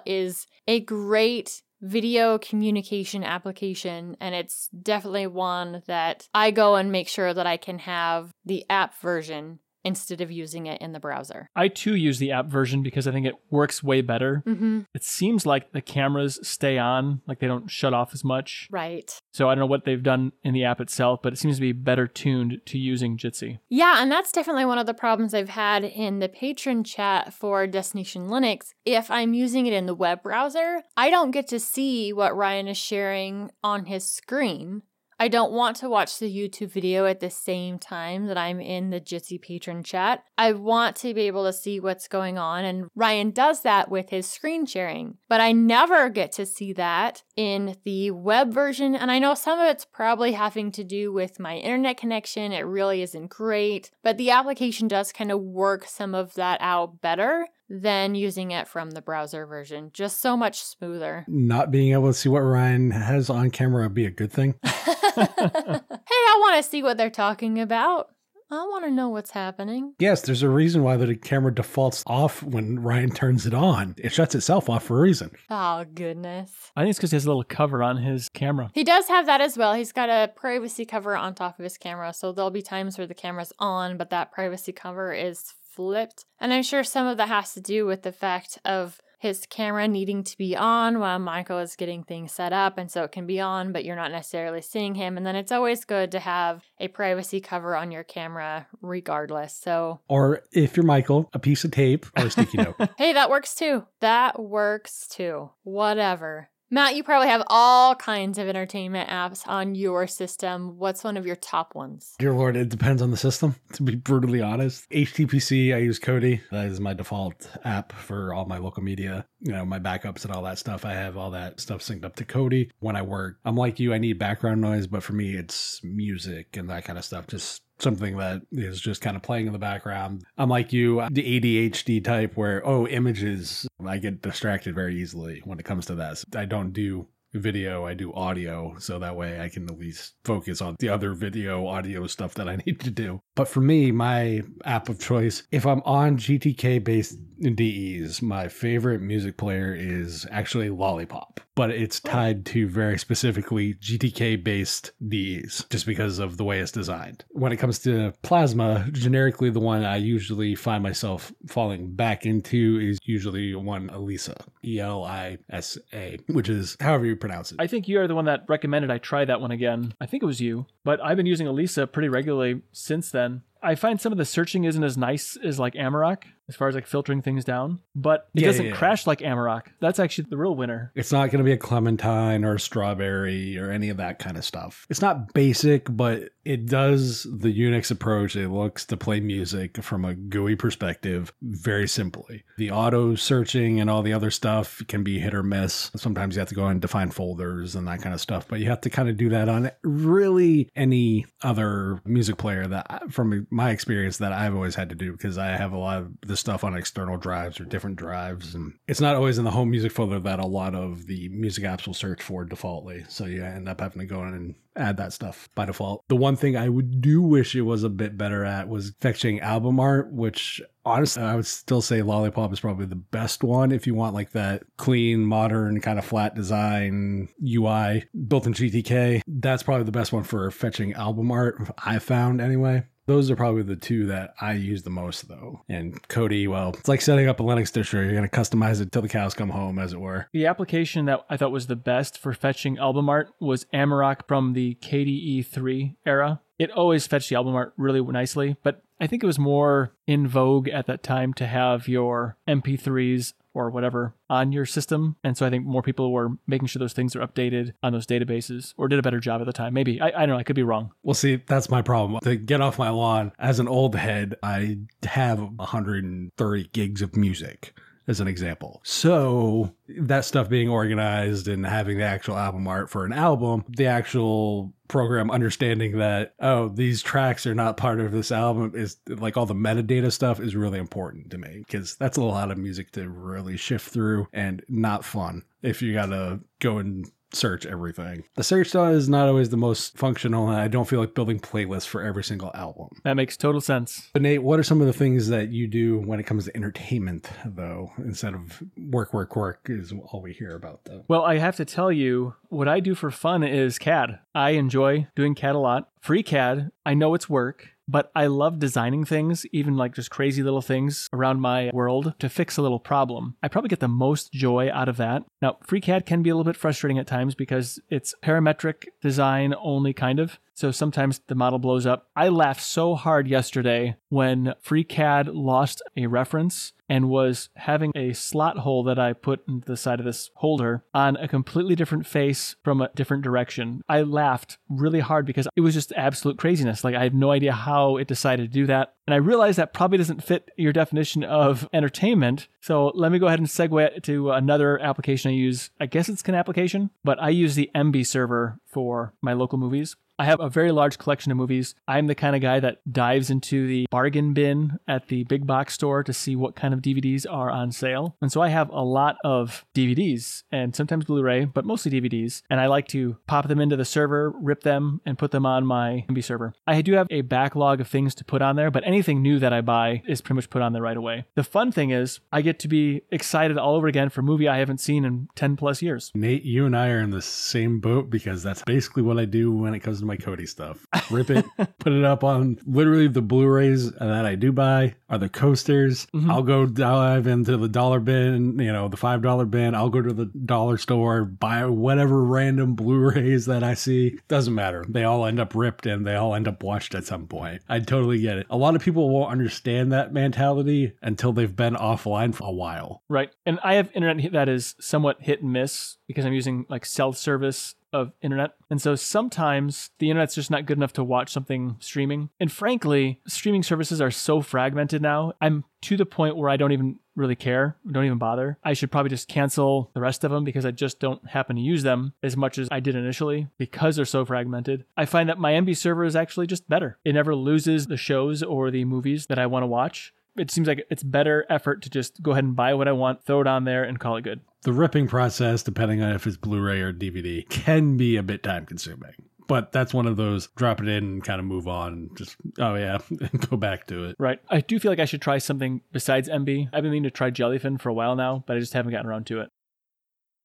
is a great video communication application and it's definitely one that I go and make sure that I can have the app version instead of using it in the browser. I too use the app version because I think it works way better. Mm-hmm. It seems like the cameras stay on, like they don't shut off as much. Right. So I don't know what they've done in the app itself, but it seems to be better tuned to using Jitsi. Yeah, and that's definitely one of the problems I've had in the patron chat for Destination Linux. If I'm using it in the web browser, I don't get to see what Ryan is sharing on his screen. I don't want to watch the YouTube video at the same time that I'm in the Jitsi patron chat. I want to be able to see what's going on, and Ryan does that with his screen sharing. But I never get to see that in the web version, and I know some of it's probably having to do with my internet connection. It really isn't great, but the application does kind of work some of that out better than using it from the browser version. Just so much smoother. Not being able to see what Ryan has on camera would be a good thing. *laughs* hey, I want to see what they're talking about. I want to know what's happening. Yes, there's a reason why the camera defaults off when Ryan turns it on. It shuts itself off for a reason. Oh, goodness. I think it's because he has a little cover on his camera. He does have that as well. He's got a privacy cover on top of his camera. So there'll be times where the camera's on, but that privacy cover is flipped. And I'm sure some of that has to do with the fact of his camera needing to be on while Michael is getting things set up. And so it can be on, but you're not necessarily seeing him. And then it's always good to have a privacy cover on your camera, regardless. So, Or if you're Michael, a piece of tape or a sticky note. *laughs* hey, that works too. That works too. Whatever. Matt, you probably have all kinds of entertainment apps on your system. What's one of your top ones? Dear Lord, it depends on the system, *laughs* to be brutally honest. HTPC, I use Kodi. That is my default app for all my local media, you know, my backups and all that stuff. I have all that stuff synced up to Kodi. When I work, I'm like you, I need background noise, but for me, it's music and that kind of stuff. Just something that is just kind of playing in the background. I'm like you, the ADHD type where, oh, images, I get distracted very easily when it comes to that. I don't do video, I do audio, so that way I can at least focus on the other video, audio stuff that I *laughs* need to do. But for me, my app of choice, if I'm on GTK based DEs, my favorite music player is actually Lollipop, but it's oh. tied to very specifically GTK based DEs just because of the way it's designed. When it comes to Plasma, generically, the one I usually find myself falling back into is usually one Elisa, E L I S A, which is however you pronounce it. I think you are the one that recommended I try that one again. I think it was you, but I've been using Elisa pretty regularly since then. I find some of the searching isn't as nice as like Amarok as far as like filtering things down, but it Yeah, doesn't yeah, yeah. crash like Amarok. That's actually the real winner. It's not going to be a clementine or a strawberry or any of that kind of stuff. It's not basic, but it does the Unix approach. It looks to play music from a GUI perspective very simply. The auto searching and all the other stuff can be hit or miss. Sometimes you have to go and define folders and that kind of stuff, but you have to kind of do that on really any other music player that, from my experience, that I've always had to do because I have a lot of the stuff on external drives or different drives. And it's not always in the home music folder that a lot of the music apps will search for defaultly. So you end up having to go in and add that stuff by default. The one thing I would do wish it was a bit better at was fetching album art, which honestly I would still say Lollipop is probably the best one if you want like that clean, modern, kind of flat design UI built in GTK. That's probably the best one for fetching album art I found anyway. Those are probably the two that I use the most, though. And Kodi, well, it's like setting up a Linux distro. You're going to customize it till the cows come home, as it were. The application that I thought was the best for fetching album art was Amarok from the KDE3 era. It always fetched the album art really nicely, but I think it was more in vogue at that time to have your MP3s or whatever on your system. And so I think more people were making sure those things are updated on those databases or did a better job at the time. Maybe. I, I don't know. I could be wrong. Well, see, that's my problem. To get off my lawn, as an old head, I have 130 gigs of music. As an example. So, that stuff being organized and having the actual album art for an album, the actual program understanding that, oh, these tracks are not part of this album is like all the metadata stuff is really important to me because that's a lot of music to really shift through and not fun if you gotta go and search everything. The search though is not always the most functional, and I don't feel like building playlists for every single album. That makes total sense. But Nate, what are some of the things that you do when it comes to entertainment, though, instead of work, work, work is all we hear about, though? Well, I have to tell you, what I do for fun is CAD. I enjoy doing CAD a lot. FreeCAD, I know it's work, but I love designing things, even like just crazy little things around my world to fix a little problem. I probably get the most joy out of that. Now, FreeCAD can be a little bit frustrating at times because it's parametric design only, kind of. So sometimes the model blows up. I laughed so hard yesterday when FreeCAD lost a reference and was having a slot hole that I put into the side of this holder on a completely different face from a different direction. I laughed really hard because it was just absolute craziness. Like I have no idea how it decided to do that. And I realize that probably doesn't fit your definition of entertainment. So let me go ahead and segue to another application I use. I guess it's an application, but I use the Emby server for my local movies. I have a very large collection of movies. I'm the kind of guy that dives into the bargain bin at the big box store to see what kind of DVDs are on sale. And so I have a lot of DVDs and sometimes Blu ray, but mostly DVDs. And I like to pop them into the server, rip them, and put them on my Emby server. I do have a backlog of things to put on there, but anything new that I buy is pretty much put on there right away. The fun thing is, I get to be excited all over again for a movie I haven't seen in 10 plus years. Nate, you and I are in the same boat because that's basically what I do when it comes to my Kodi stuff. *laughs* Rip it, put it up on literally the Blu-rays that I do buy are the coasters. Mm-hmm. I'll go dive into the dollar bin, you know, the five dollar bin. I'll go to the dollar store, buy whatever random Blu-rays that I see. Doesn't matter. They all end up ripped and they all end up watched at some point. I totally get it. A lot of of people won't understand that mentality until they've been offline for a while. Right. And I have internet that is somewhat hit and miss because I'm using like self service of internet. And so sometimes the internet's just not good enough to watch something streaming. And frankly, streaming services are so fragmented now. I'm to the point where I don't even really care, don't even bother. I should probably just cancel the rest of them because I just don't happen to use them as much as I did initially because they're so fragmented. I find that my Emby server is actually just better. It never loses the shows or the movies that I want to watch it seems like it's better effort to just go ahead and buy what I want, throw it on there, and call it good. The ripping process, depending on if it's Blu ray or DVD, can be a bit time consuming. But that's one of those drop it in and kind of move on. Just, oh yeah, *laughs* and go back to it. Right. I do feel like I should try something besides Emby. I've been meaning to try Jellyfin for a while now, but I just haven't gotten around to it.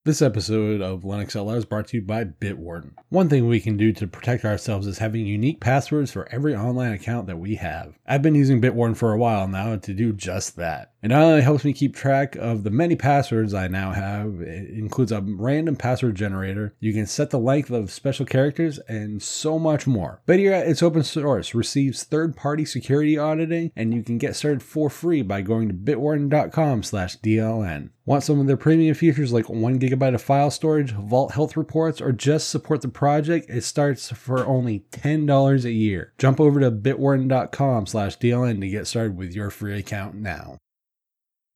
This episode of Linux LR is brought to you by Bitwarden. One thing we can do to protect ourselves is having unique passwords for every online account that we have. I've been using Bitwarden for a while now to do just that. Uh, it not only helps me keep track of the many passwords I now have, it includes a random password generator. You can set the length of special characters and so much more. Better yet, it's open source, receives third-party security auditing, and you can get started for free by going to bitwarden.com/dln. Want some of their premium features like 1 gigabyte of file storage, vault health reports, or just support the project? It starts for only $10 a year. Jump over to bitwarden.com slash DLN to get started with your free account now.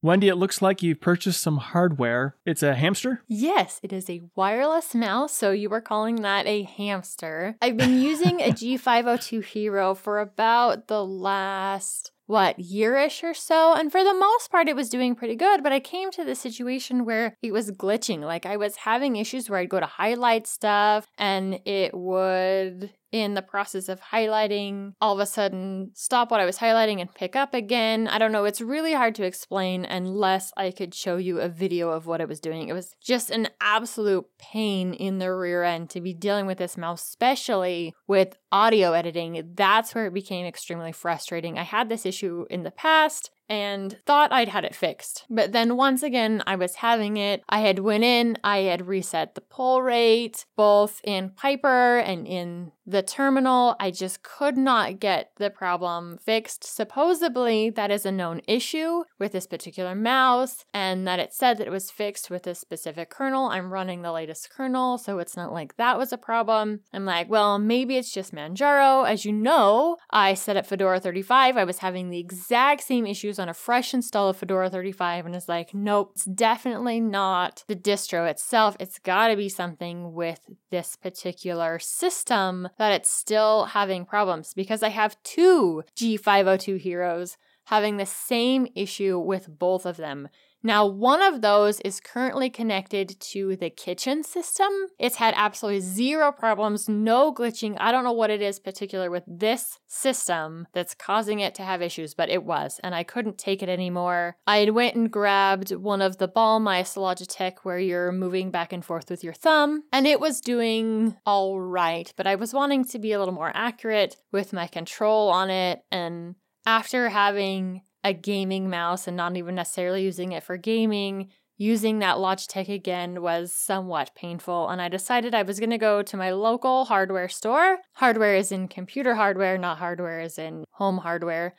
Wendy, it looks like you've purchased some hardware. It's a hamster? Yes, it is a wireless mouse, so you were calling that a hamster. I've been using a *laughs* G502 Hero for about the last what, yearish or so. And for the most part, it was doing pretty good. But I came to the situation where it was glitching. Like I was having issues where I'd go to highlight stuff and it would in the process of highlighting, all of a sudden stop what I was highlighting and pick up again. I don't know, it's really hard to explain unless I could show you a video of what I was doing. It was just an absolute pain in the rear end to be dealing with this mouse, especially with audio editing. That's where it became extremely frustrating. I had this issue in the past and thought I'd had it fixed. But then once again, I was having it. I had went in, I had reset the pull rate, both in Piper and in the terminal. I just could not get the problem fixed. Supposedly, that is a known issue with this particular mouse, and that it said that it was fixed with a specific kernel. I'm running the latest kernel, so it's not like that was a problem. I'm like, well, maybe it's just Manjaro. As you know, I set up Fedora 35. I was having the exact same issues on a fresh install of Fedora 35 and it's like, nope, it's definitely not the distro itself. It's got to be something with this particular system that it's still having problems because I have two G502 heroes having the same issue with both of them. Now, one of those is currently connected to the kitchen system. It's had absolutely zero problems, no glitching. I don't know what it is particular with this system that's causing it to have issues, but it was, and I couldn't take it anymore. I went and grabbed one of the ball mice Logitech where you're moving back and forth with your thumb, and it was doing all right, but I was wanting to be a little more accurate with my control on it, and after having a gaming mouse and not even necessarily using it for gaming, using that Logitech again was somewhat painful. And I decided I was going to go to my local hardware store. Hardware is in computer hardware, not hardware is in home hardware.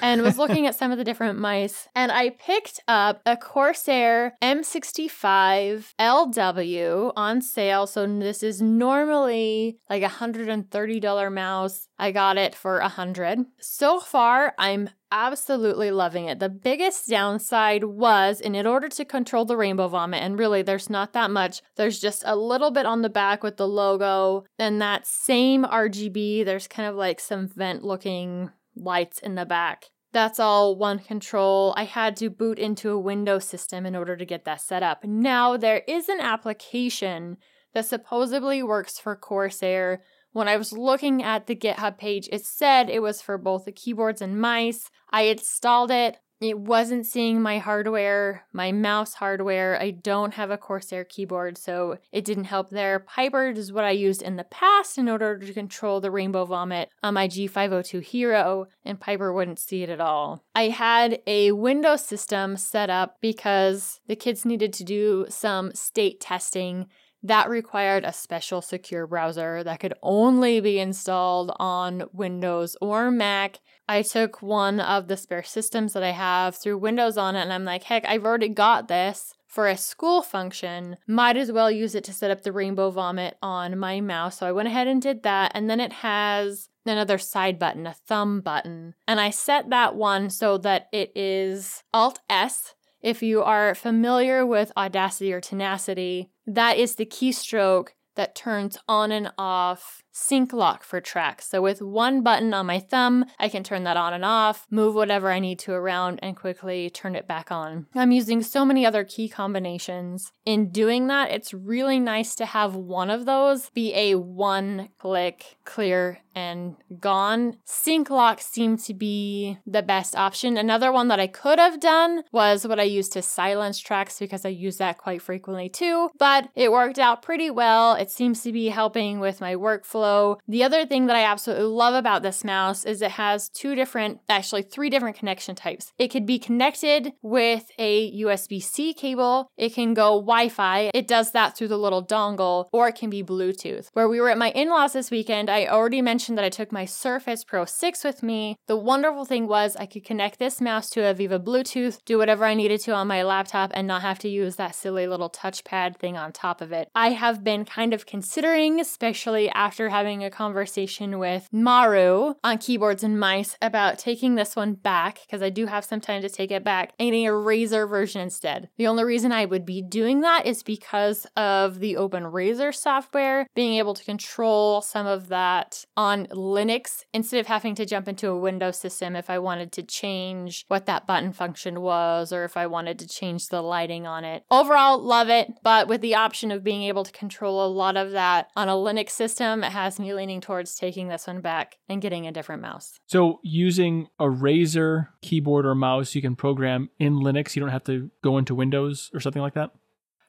And was looking at *laughs* some of the different mice. And I picked up a Corsair M65 LW on sale. So this is normally like a $130 mouse. I got it for a 100 So far, I'm absolutely loving it. The biggest downside was, in order to control the rainbow vomit, and really there's not that much, there's just a little bit on the back with the logo. and that same RGB, there's kind of like some vent looking lights in the back. That's all one control. I had to boot into a Windows system in order to get that set up. Now, there is an application that supposedly works for Corsair when I was looking at the GitHub page, it said it was for both the keyboards and mice. I installed it. It wasn't seeing my hardware, my mouse hardware. I don't have a Corsair keyboard, so it didn't help there. Piper is what I used in the past in order to control the rainbow vomit on my G502 Hero, and Piper wouldn't see it at all. I had a Windows system set up because the kids needed to do some state testing that required a special secure browser that could only be installed on Windows or Mac. I took one of the spare systems that I have through Windows on it, and I'm like, heck, I've already got this for a school function, might as well use it to set up the rainbow vomit on my mouse. So I went ahead and did that. And then it has another side button, a thumb button. And I set that one so that it is Alt S. If you are familiar with Audacity or Tenacity, that is the keystroke that turns on and off sync lock for tracks. So with one button on my thumb, I can turn that on and off, move whatever I need to around, and quickly turn it back on. I'm using so many other key combinations. In doing that, it's really nice to have one of those be a one click clear and gone. Sync lock seemed to be the best option. Another one that I could have done was what I used to silence tracks because I use that quite frequently too, but it worked out pretty well. It seems to be helping with my workflow. The other thing that I absolutely love about this mouse is it has two different, actually three different connection types. It could be connected with a USB C cable, it can go Wi Fi, it does that through the little dongle, or it can be Bluetooth. Where we were at my in laws this weekend, I already mentioned mentioned that I took my Surface Pro 6 with me. The wonderful thing was I could connect this mouse to a Viva Bluetooth, do whatever I needed to on my laptop, and not have to use that silly little touchpad thing on top of it. I have been kind of considering, especially after having a conversation with Maru on keyboards and mice, about taking this one back because I do have some time to take it back and getting a Razer version instead. The only reason I would be doing that is because of the Open Razer software, being able to control some of that on on Linux instead of having to jump into a Windows system if I wanted to change what that button function was or if I wanted to change the lighting on it. Overall, love it, but with the option of being able to control a lot of that on a Linux system, it has me leaning towards taking this one back and getting a different mouse. So, using a Razer keyboard or mouse, you can program in Linux. You don't have to go into Windows or something like that?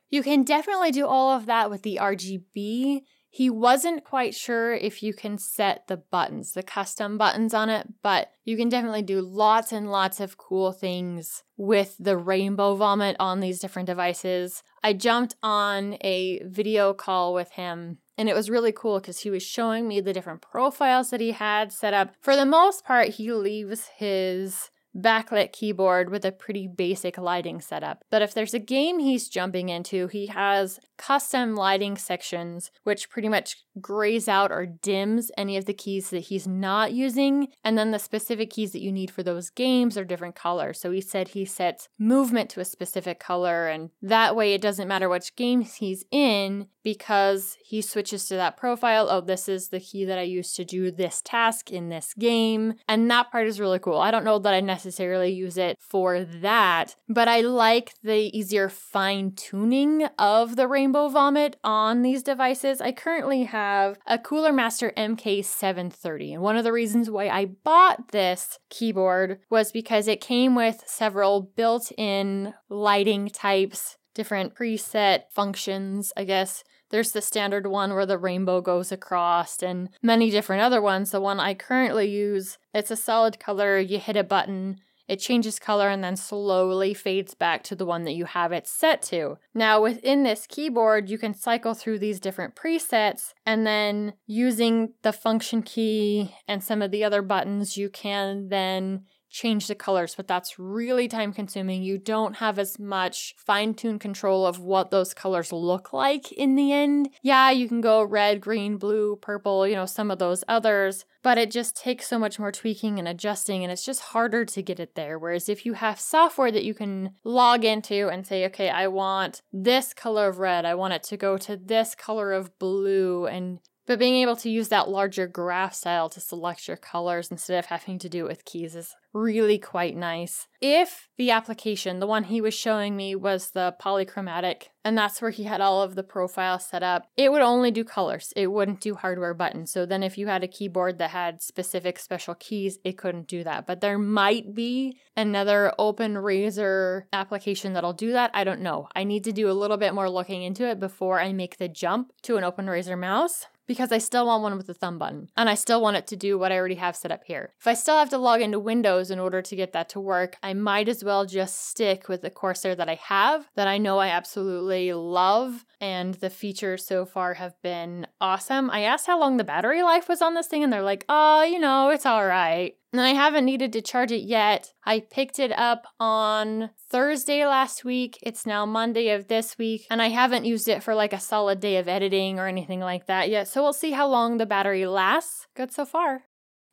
You can definitely do all of that with the RGB he wasn't quite sure if you can set the buttons, the custom buttons on it, but you can definitely do lots and lots of cool things with the rainbow vomit on these different devices. I jumped on a video call with him and it was really cool because he was showing me the different profiles that he had set up. For the most part, he leaves his backlit keyboard with a pretty basic lighting setup. But if there's a game he's jumping into, he has custom lighting sections which pretty much grays out or dims any of the keys that he's not using. And then the specific keys that you need for those games are different colors. So he said he sets movement to a specific color, and that way it doesn't matter which games he's in because he switches to that profile. Oh, this is the key that I use to do this task in this game. And that part is really cool. I don't know that I necessarily use it for that, but I like the easier fine tuning of the rainbow vomit on these devices. I currently have a Cooler Master MK730. And one of the reasons why I bought this keyboard was because it came with several built in lighting types different preset functions, I guess. There's the standard one where the rainbow goes across, and many different other ones. The one I currently use, it's a solid color. You hit a button, it changes color and then slowly fades back to the one that you have it set to. Now, within this keyboard, you can cycle through these different presets, and then using the function key and some of the other buttons, you can then change the colors, but that's really time consuming. You don't have as much fine tuned control of what those colors look like in the end. Yeah, you can go red, green, blue, purple, you know, some of those others, but it just takes so much more tweaking and adjusting, and it's just harder to get it there. Whereas if you have software that you can log into and say, okay, I want this color of red, I want it to go to this color of blue, and but being able to use that larger graph style to select your colors instead of having to do it with keys is really quite nice. If the application, the one he was showing me, was the polychromatic, and that's where he had all of the profiles set up, it would only do colors. It wouldn't do hardware buttons. So then if you had a keyboard that had specific special keys, it couldn't do that. But there might be another open Razer application that'll do that. I don't know. I need to do a little bit more looking into it before I make the jump to an open Razer mouse because I still want one with the thumb button and I still want it to do what I already have set up here. If I still have to log into Windows in order to get that to work, I might as well just stick with the Corsair that I have that I know I absolutely love and the features so far have been awesome. I asked how long the battery life was on this thing and they're like, "Oh, you know, it's all right." And I haven't needed to charge it yet. I picked it up on Thursday last week. It's now Monday of this week, and I haven't used it for like a solid day of editing or anything like that yet. So we'll see how long the battery lasts. Good so far.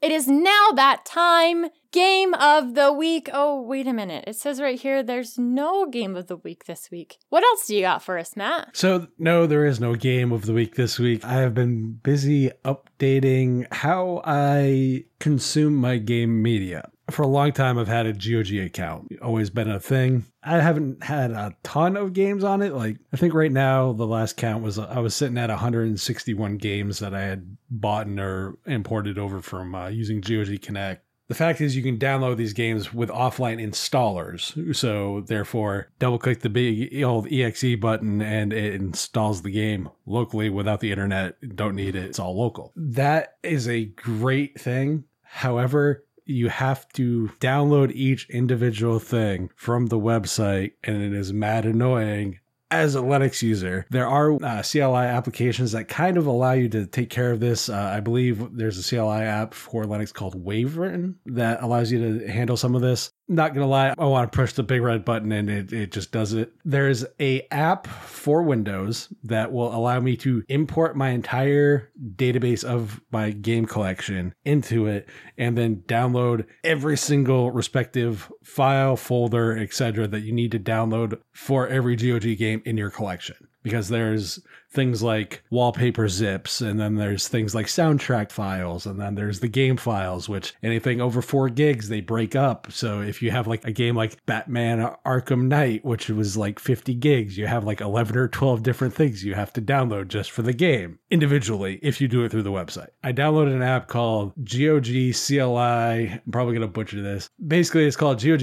It is now that time. Game of the week. Oh, wait a minute. It says right here there's no game of the week this week. What else do you got for us, Matt? So, no, there is no game of the week this week. I have been busy updating how I consume my game media. For a long time, I've had a GOG account, always been a thing. I haven't had a ton of games on it. Like, I think right now, the last count was I was sitting at 161 games that I had bought or imported over from uh, using GOG Connect. The fact is, you can download these games with offline installers. So, therefore, double click the big old EXE button and it installs the game locally without the internet. Don't need it, it's all local. That is a great thing. However, you have to download each individual thing from the website, and it is mad annoying as a Linux user, there are uh, CLI applications that kind of allow you to take care of this. Uh, I believe there's a CLI app for Linux called Wyvern that allows you to handle some of this. Not gonna lie, I want to push the big red button and it, it just does it. There's a app for Windows that will allow me to import my entire database of my game collection into it and then download every single respective file, folder, etc. that you need to download for every GOG game in your collection. Because there's things like wallpaper zips, and then there's things like soundtrack files, and then there's the game files, which anything over four gigs they break up. So if you have like a game like Batman Arkham Knight, which was like 50 gigs, you have like 11 or 12 different things you have to download just for the game individually if you do it through the website. I downloaded an app called GOG CLI. I'm probably going to butcher this. Basically, it's called GOG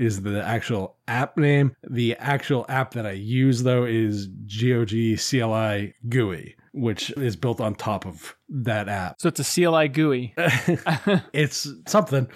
is the actual app name. The actual app that I use though is GOG CLI GUI, which is built on top of that app. So it's a CLI GUI. *laughs* *laughs* it's something.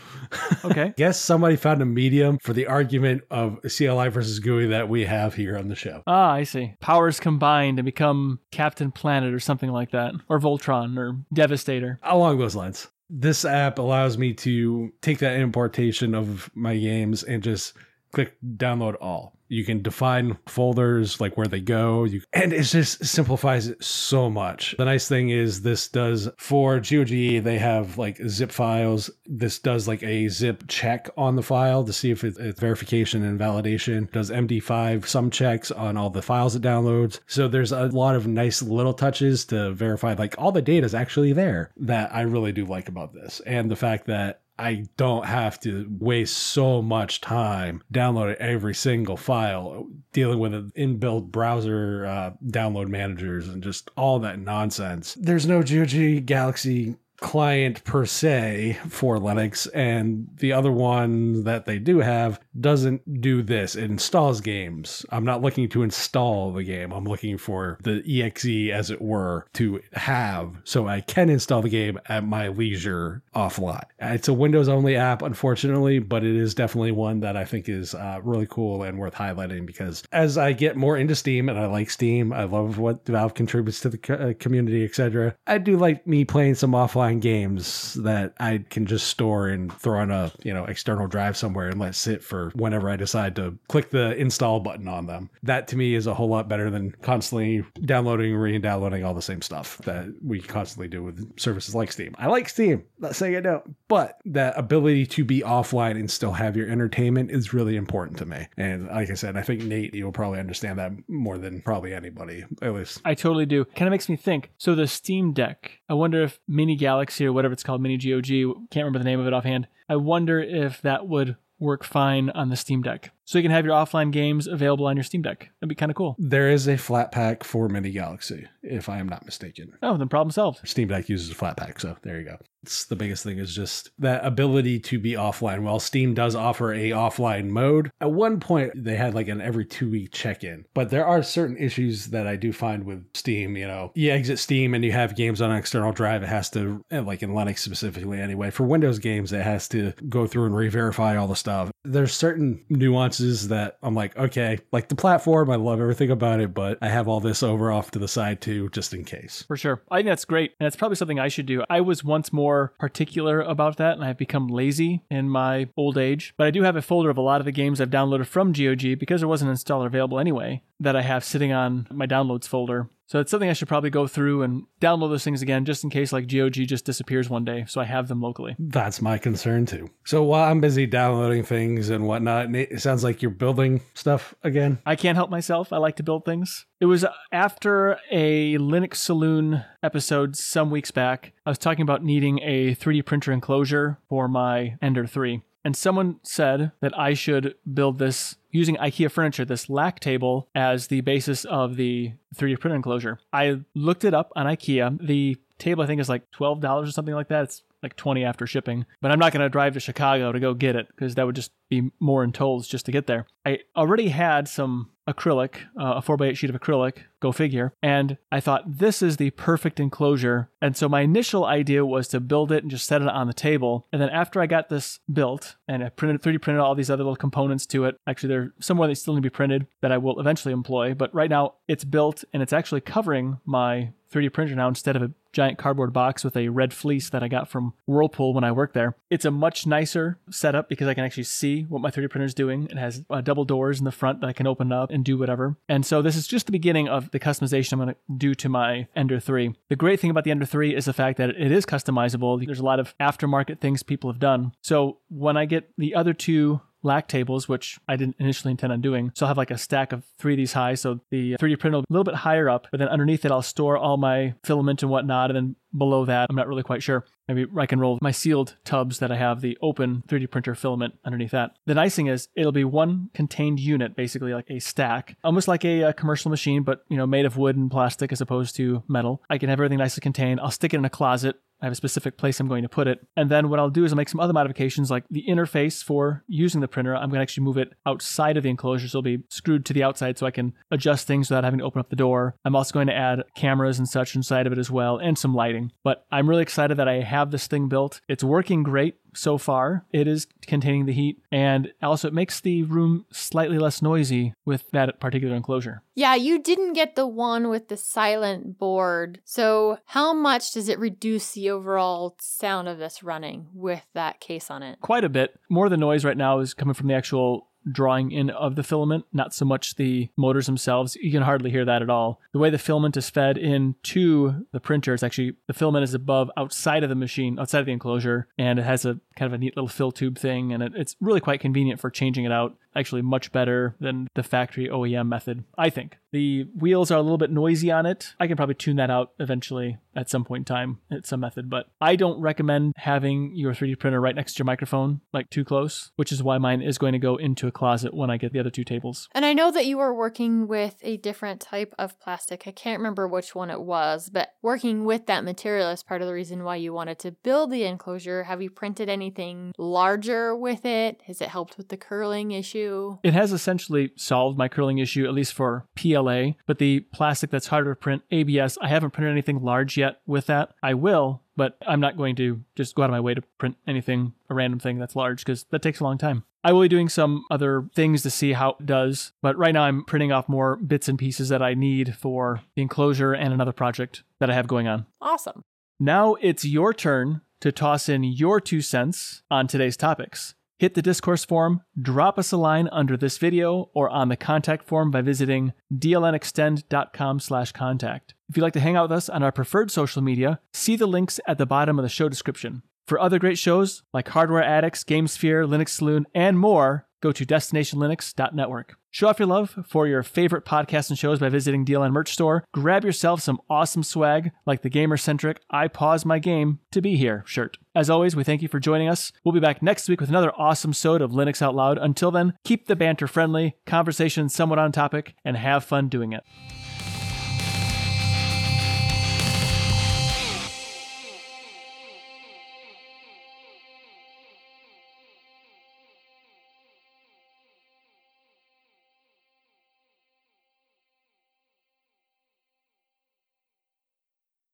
Okay. *laughs* Guess somebody found a medium for the argument of CLI versus GUI that we have here on the show. Ah, I see. Powers combined and become Captain Planet or something like that, or Voltron or Devastator. Along those lines this app allows me to take that importation of my games and just click download all. You can define folders like where they go. You, and it just simplifies it so much. The nice thing is this does for GOG, they have like zip files. This does like a zip check on the file to see if it's verification and validation. Does MD5 some checks on all the files it downloads. So there's a lot of nice little touches to verify like all the data is actually there that I really do like about this. And the fact that I don't have to waste so much time downloading every single file, dealing with an inbuilt browser uh, download managers and just all that nonsense. There's no GOG Galaxy client per se for Linux, and the other one that they do have doesn't do this. It installs games. I'm not looking to install the game. I'm looking for the exe, as it were, to have so I can install the game at my leisure offline. It's a Windows only app, unfortunately, but it is definitely one that I think is uh, really cool and worth highlighting because as I get more into Steam and I like Steam, I love what Valve contributes to the uh, community, etc. I do like me playing some offline games that I can just store and throw on a you know external drive somewhere and let sit for whenever I decide to click the install button on them. That to me is a whole lot better than constantly downloading, re-downloading all the same stuff that we constantly do with services like Steam. I like Steam, not saying I don't, but that ability to be offline and still have your entertainment is really important to me. And like I said, I think Nate, you'll probably understand that more than probably anybody, at least. I totally do. Kind of makes me think. So the Steam Deck, I wonder if Minigalaxy or whatever it's called, Mini GOG, can't remember the name of it offhand. I wonder if that would work fine on the Steam Deck. So you can have your offline games available on your Steam Deck. That'd be kind of cool. There is a Flatpak for Minigalaxy, if I am not mistaken. Oh, then problem solved. Steam Deck uses a Flatpak, so there you go. It's the biggest thing is just that ability to be offline. While Steam does offer a offline mode, at one point they had like an every two week check in. But there are certain issues that I do find with Steam. You know, you exit Steam and you have games on an external drive. It has to, eh, like in Linux specifically anyway, for Windows games, it has to go through and re verify all the stuff. There's certain nuances that I'm like, okay, like the platform, I love everything about it, but I have all this over off to the side too, just in case. For sure. I think that's great. And it's probably something I should do. I was once more particular about that and I've become lazy in my old age. But I do have a folder of a lot of the games I've downloaded from GOG because there wasn't an installer available anyway that I have sitting on my downloads folder. So it's something I should probably go through and download those things again just in case like GOG just disappears one day. So I have them locally. That's my concern too. So while I'm busy downloading things and whatnot, it sounds like you're building stuff again. I can't help myself. I like to build things. It was after a Linux Saloon episode some weeks back. I was talking about needing a 3D printer enclosure for my Ender 3. And someone said that I should build this using IKEA furniture, this Lack table, as the basis of the 3D printer enclosure. I looked it up on IKEA. The table, I think, is like $12 or something like that. It's like 20 after shipping. But I'm not going to drive to Chicago to go get it because that would just be more in tolls just to get there. I already had some acrylic, uh, a 4x8 sheet of acrylic, go figure. And I thought this is the perfect enclosure. And so my initial idea was to build it and just set it on the table. And then after I got this built and I printed 3D printed all these other little components to it, actually they're somewhere they still need to be printed that I will eventually employ. But right now it's built and it's actually covering my 3D printer now instead of a giant cardboard box with a red fleece that I got from Whirlpool when I worked there. It's a much nicer setup because I can actually see what my 3D printer is doing. It has uh, double doors in the front that I can open up and do whatever. And so this is just the beginning of the customization I'm going to do to my Ender 3. The great thing about the Ender 3 is the fact that it is customizable. There's a lot of aftermarket things people have done. So when I get the other two lack tables, which I didn't initially intend on doing. So I'll have like a stack of three of these high. So the 3D printer will be a little bit higher up, but then underneath it, I'll store all my filament and whatnot. And then below that, I'm not really quite sure. Maybe I can roll my sealed tubs that I have the open 3D printer filament underneath that. The nice thing is it'll be one contained unit, basically like a stack, almost like a, a, commercial machine, but you know, made of wood and plastic as opposed to metal. I can have everything nicely contained. I'll stick it in a closet. I have a specific place I'm going to put it. And then what I'll do is I'll make some other modifications like the interface for using the printer. I'm going to actually move it outside of the enclosure. So it'll be screwed to the outside so I can adjust things without having to open up the door. I'm also going to add cameras and such inside of it as well and some lighting. But I'm really excited that I have this thing built. It's working great so far. It is containing the heat, and also it makes the room slightly less noisy with that particular enclosure. Yeah, you didn't get the one with the silent board. So, how much does it reduce the overall sound of this running with that case on it? Quite a bit. More of the noise right now is coming from the actual drawing in of the filament, not so much the motors themselves. You can hardly hear that at all. The way the filament is fed into the printer is actually the filament is above outside of the machine, outside of the enclosure, and it has a kind of a neat little fill tube thing, and it, it's really quite convenient for changing it out actually much better than the factory OEM method, I think. The wheels are a little bit noisy on it. I can probably tune that out eventually at some point in time at some method, but I don't recommend having your 3D printer right next to your microphone, like too close, which is why mine is going to go into a closet when I get the other two tables. And I know that you were working with a different type of plastic. I can't remember which one it was, but working with that material is part of the reason why you wanted to build the enclosure. Have you printed anything larger with it? Has it helped with the curling issue? Issue? It has essentially solved my curling issue, at least for PLA, but the plastic that's harder to print, ABS, I haven't printed anything large yet with that. I will, but I'm not going to just go out of my way to print anything, a random thing that's large, because that takes a long time. I will be doing some other things to see how it does, but right now I'm printing off more bits and pieces that I need for the enclosure and another project that I have going on. Awesome. Now it's your turn to toss in your two cents on today's topics. Hit the discourse forum, drop us a line under this video or on the contact form by visiting dlnxtend.com slash contact. If you'd like to hang out with us on our preferred social media, see the links at the bottom of the show description. For other great shows like Hardware Addicts, GameSphere, Linux Saloon, and more, go to destinationlinux.network. Show off your love for your favorite podcasts and shows by visiting DLN Merch Store. Grab yourself some awesome swag like the gamer centric I Pause My Game to Be Here shirt. As always, we thank you for joining us. We'll be back next week with another awesome sode of Linux Out Loud. Until then, keep the banter friendly, conversation somewhat on topic, and have fun doing it.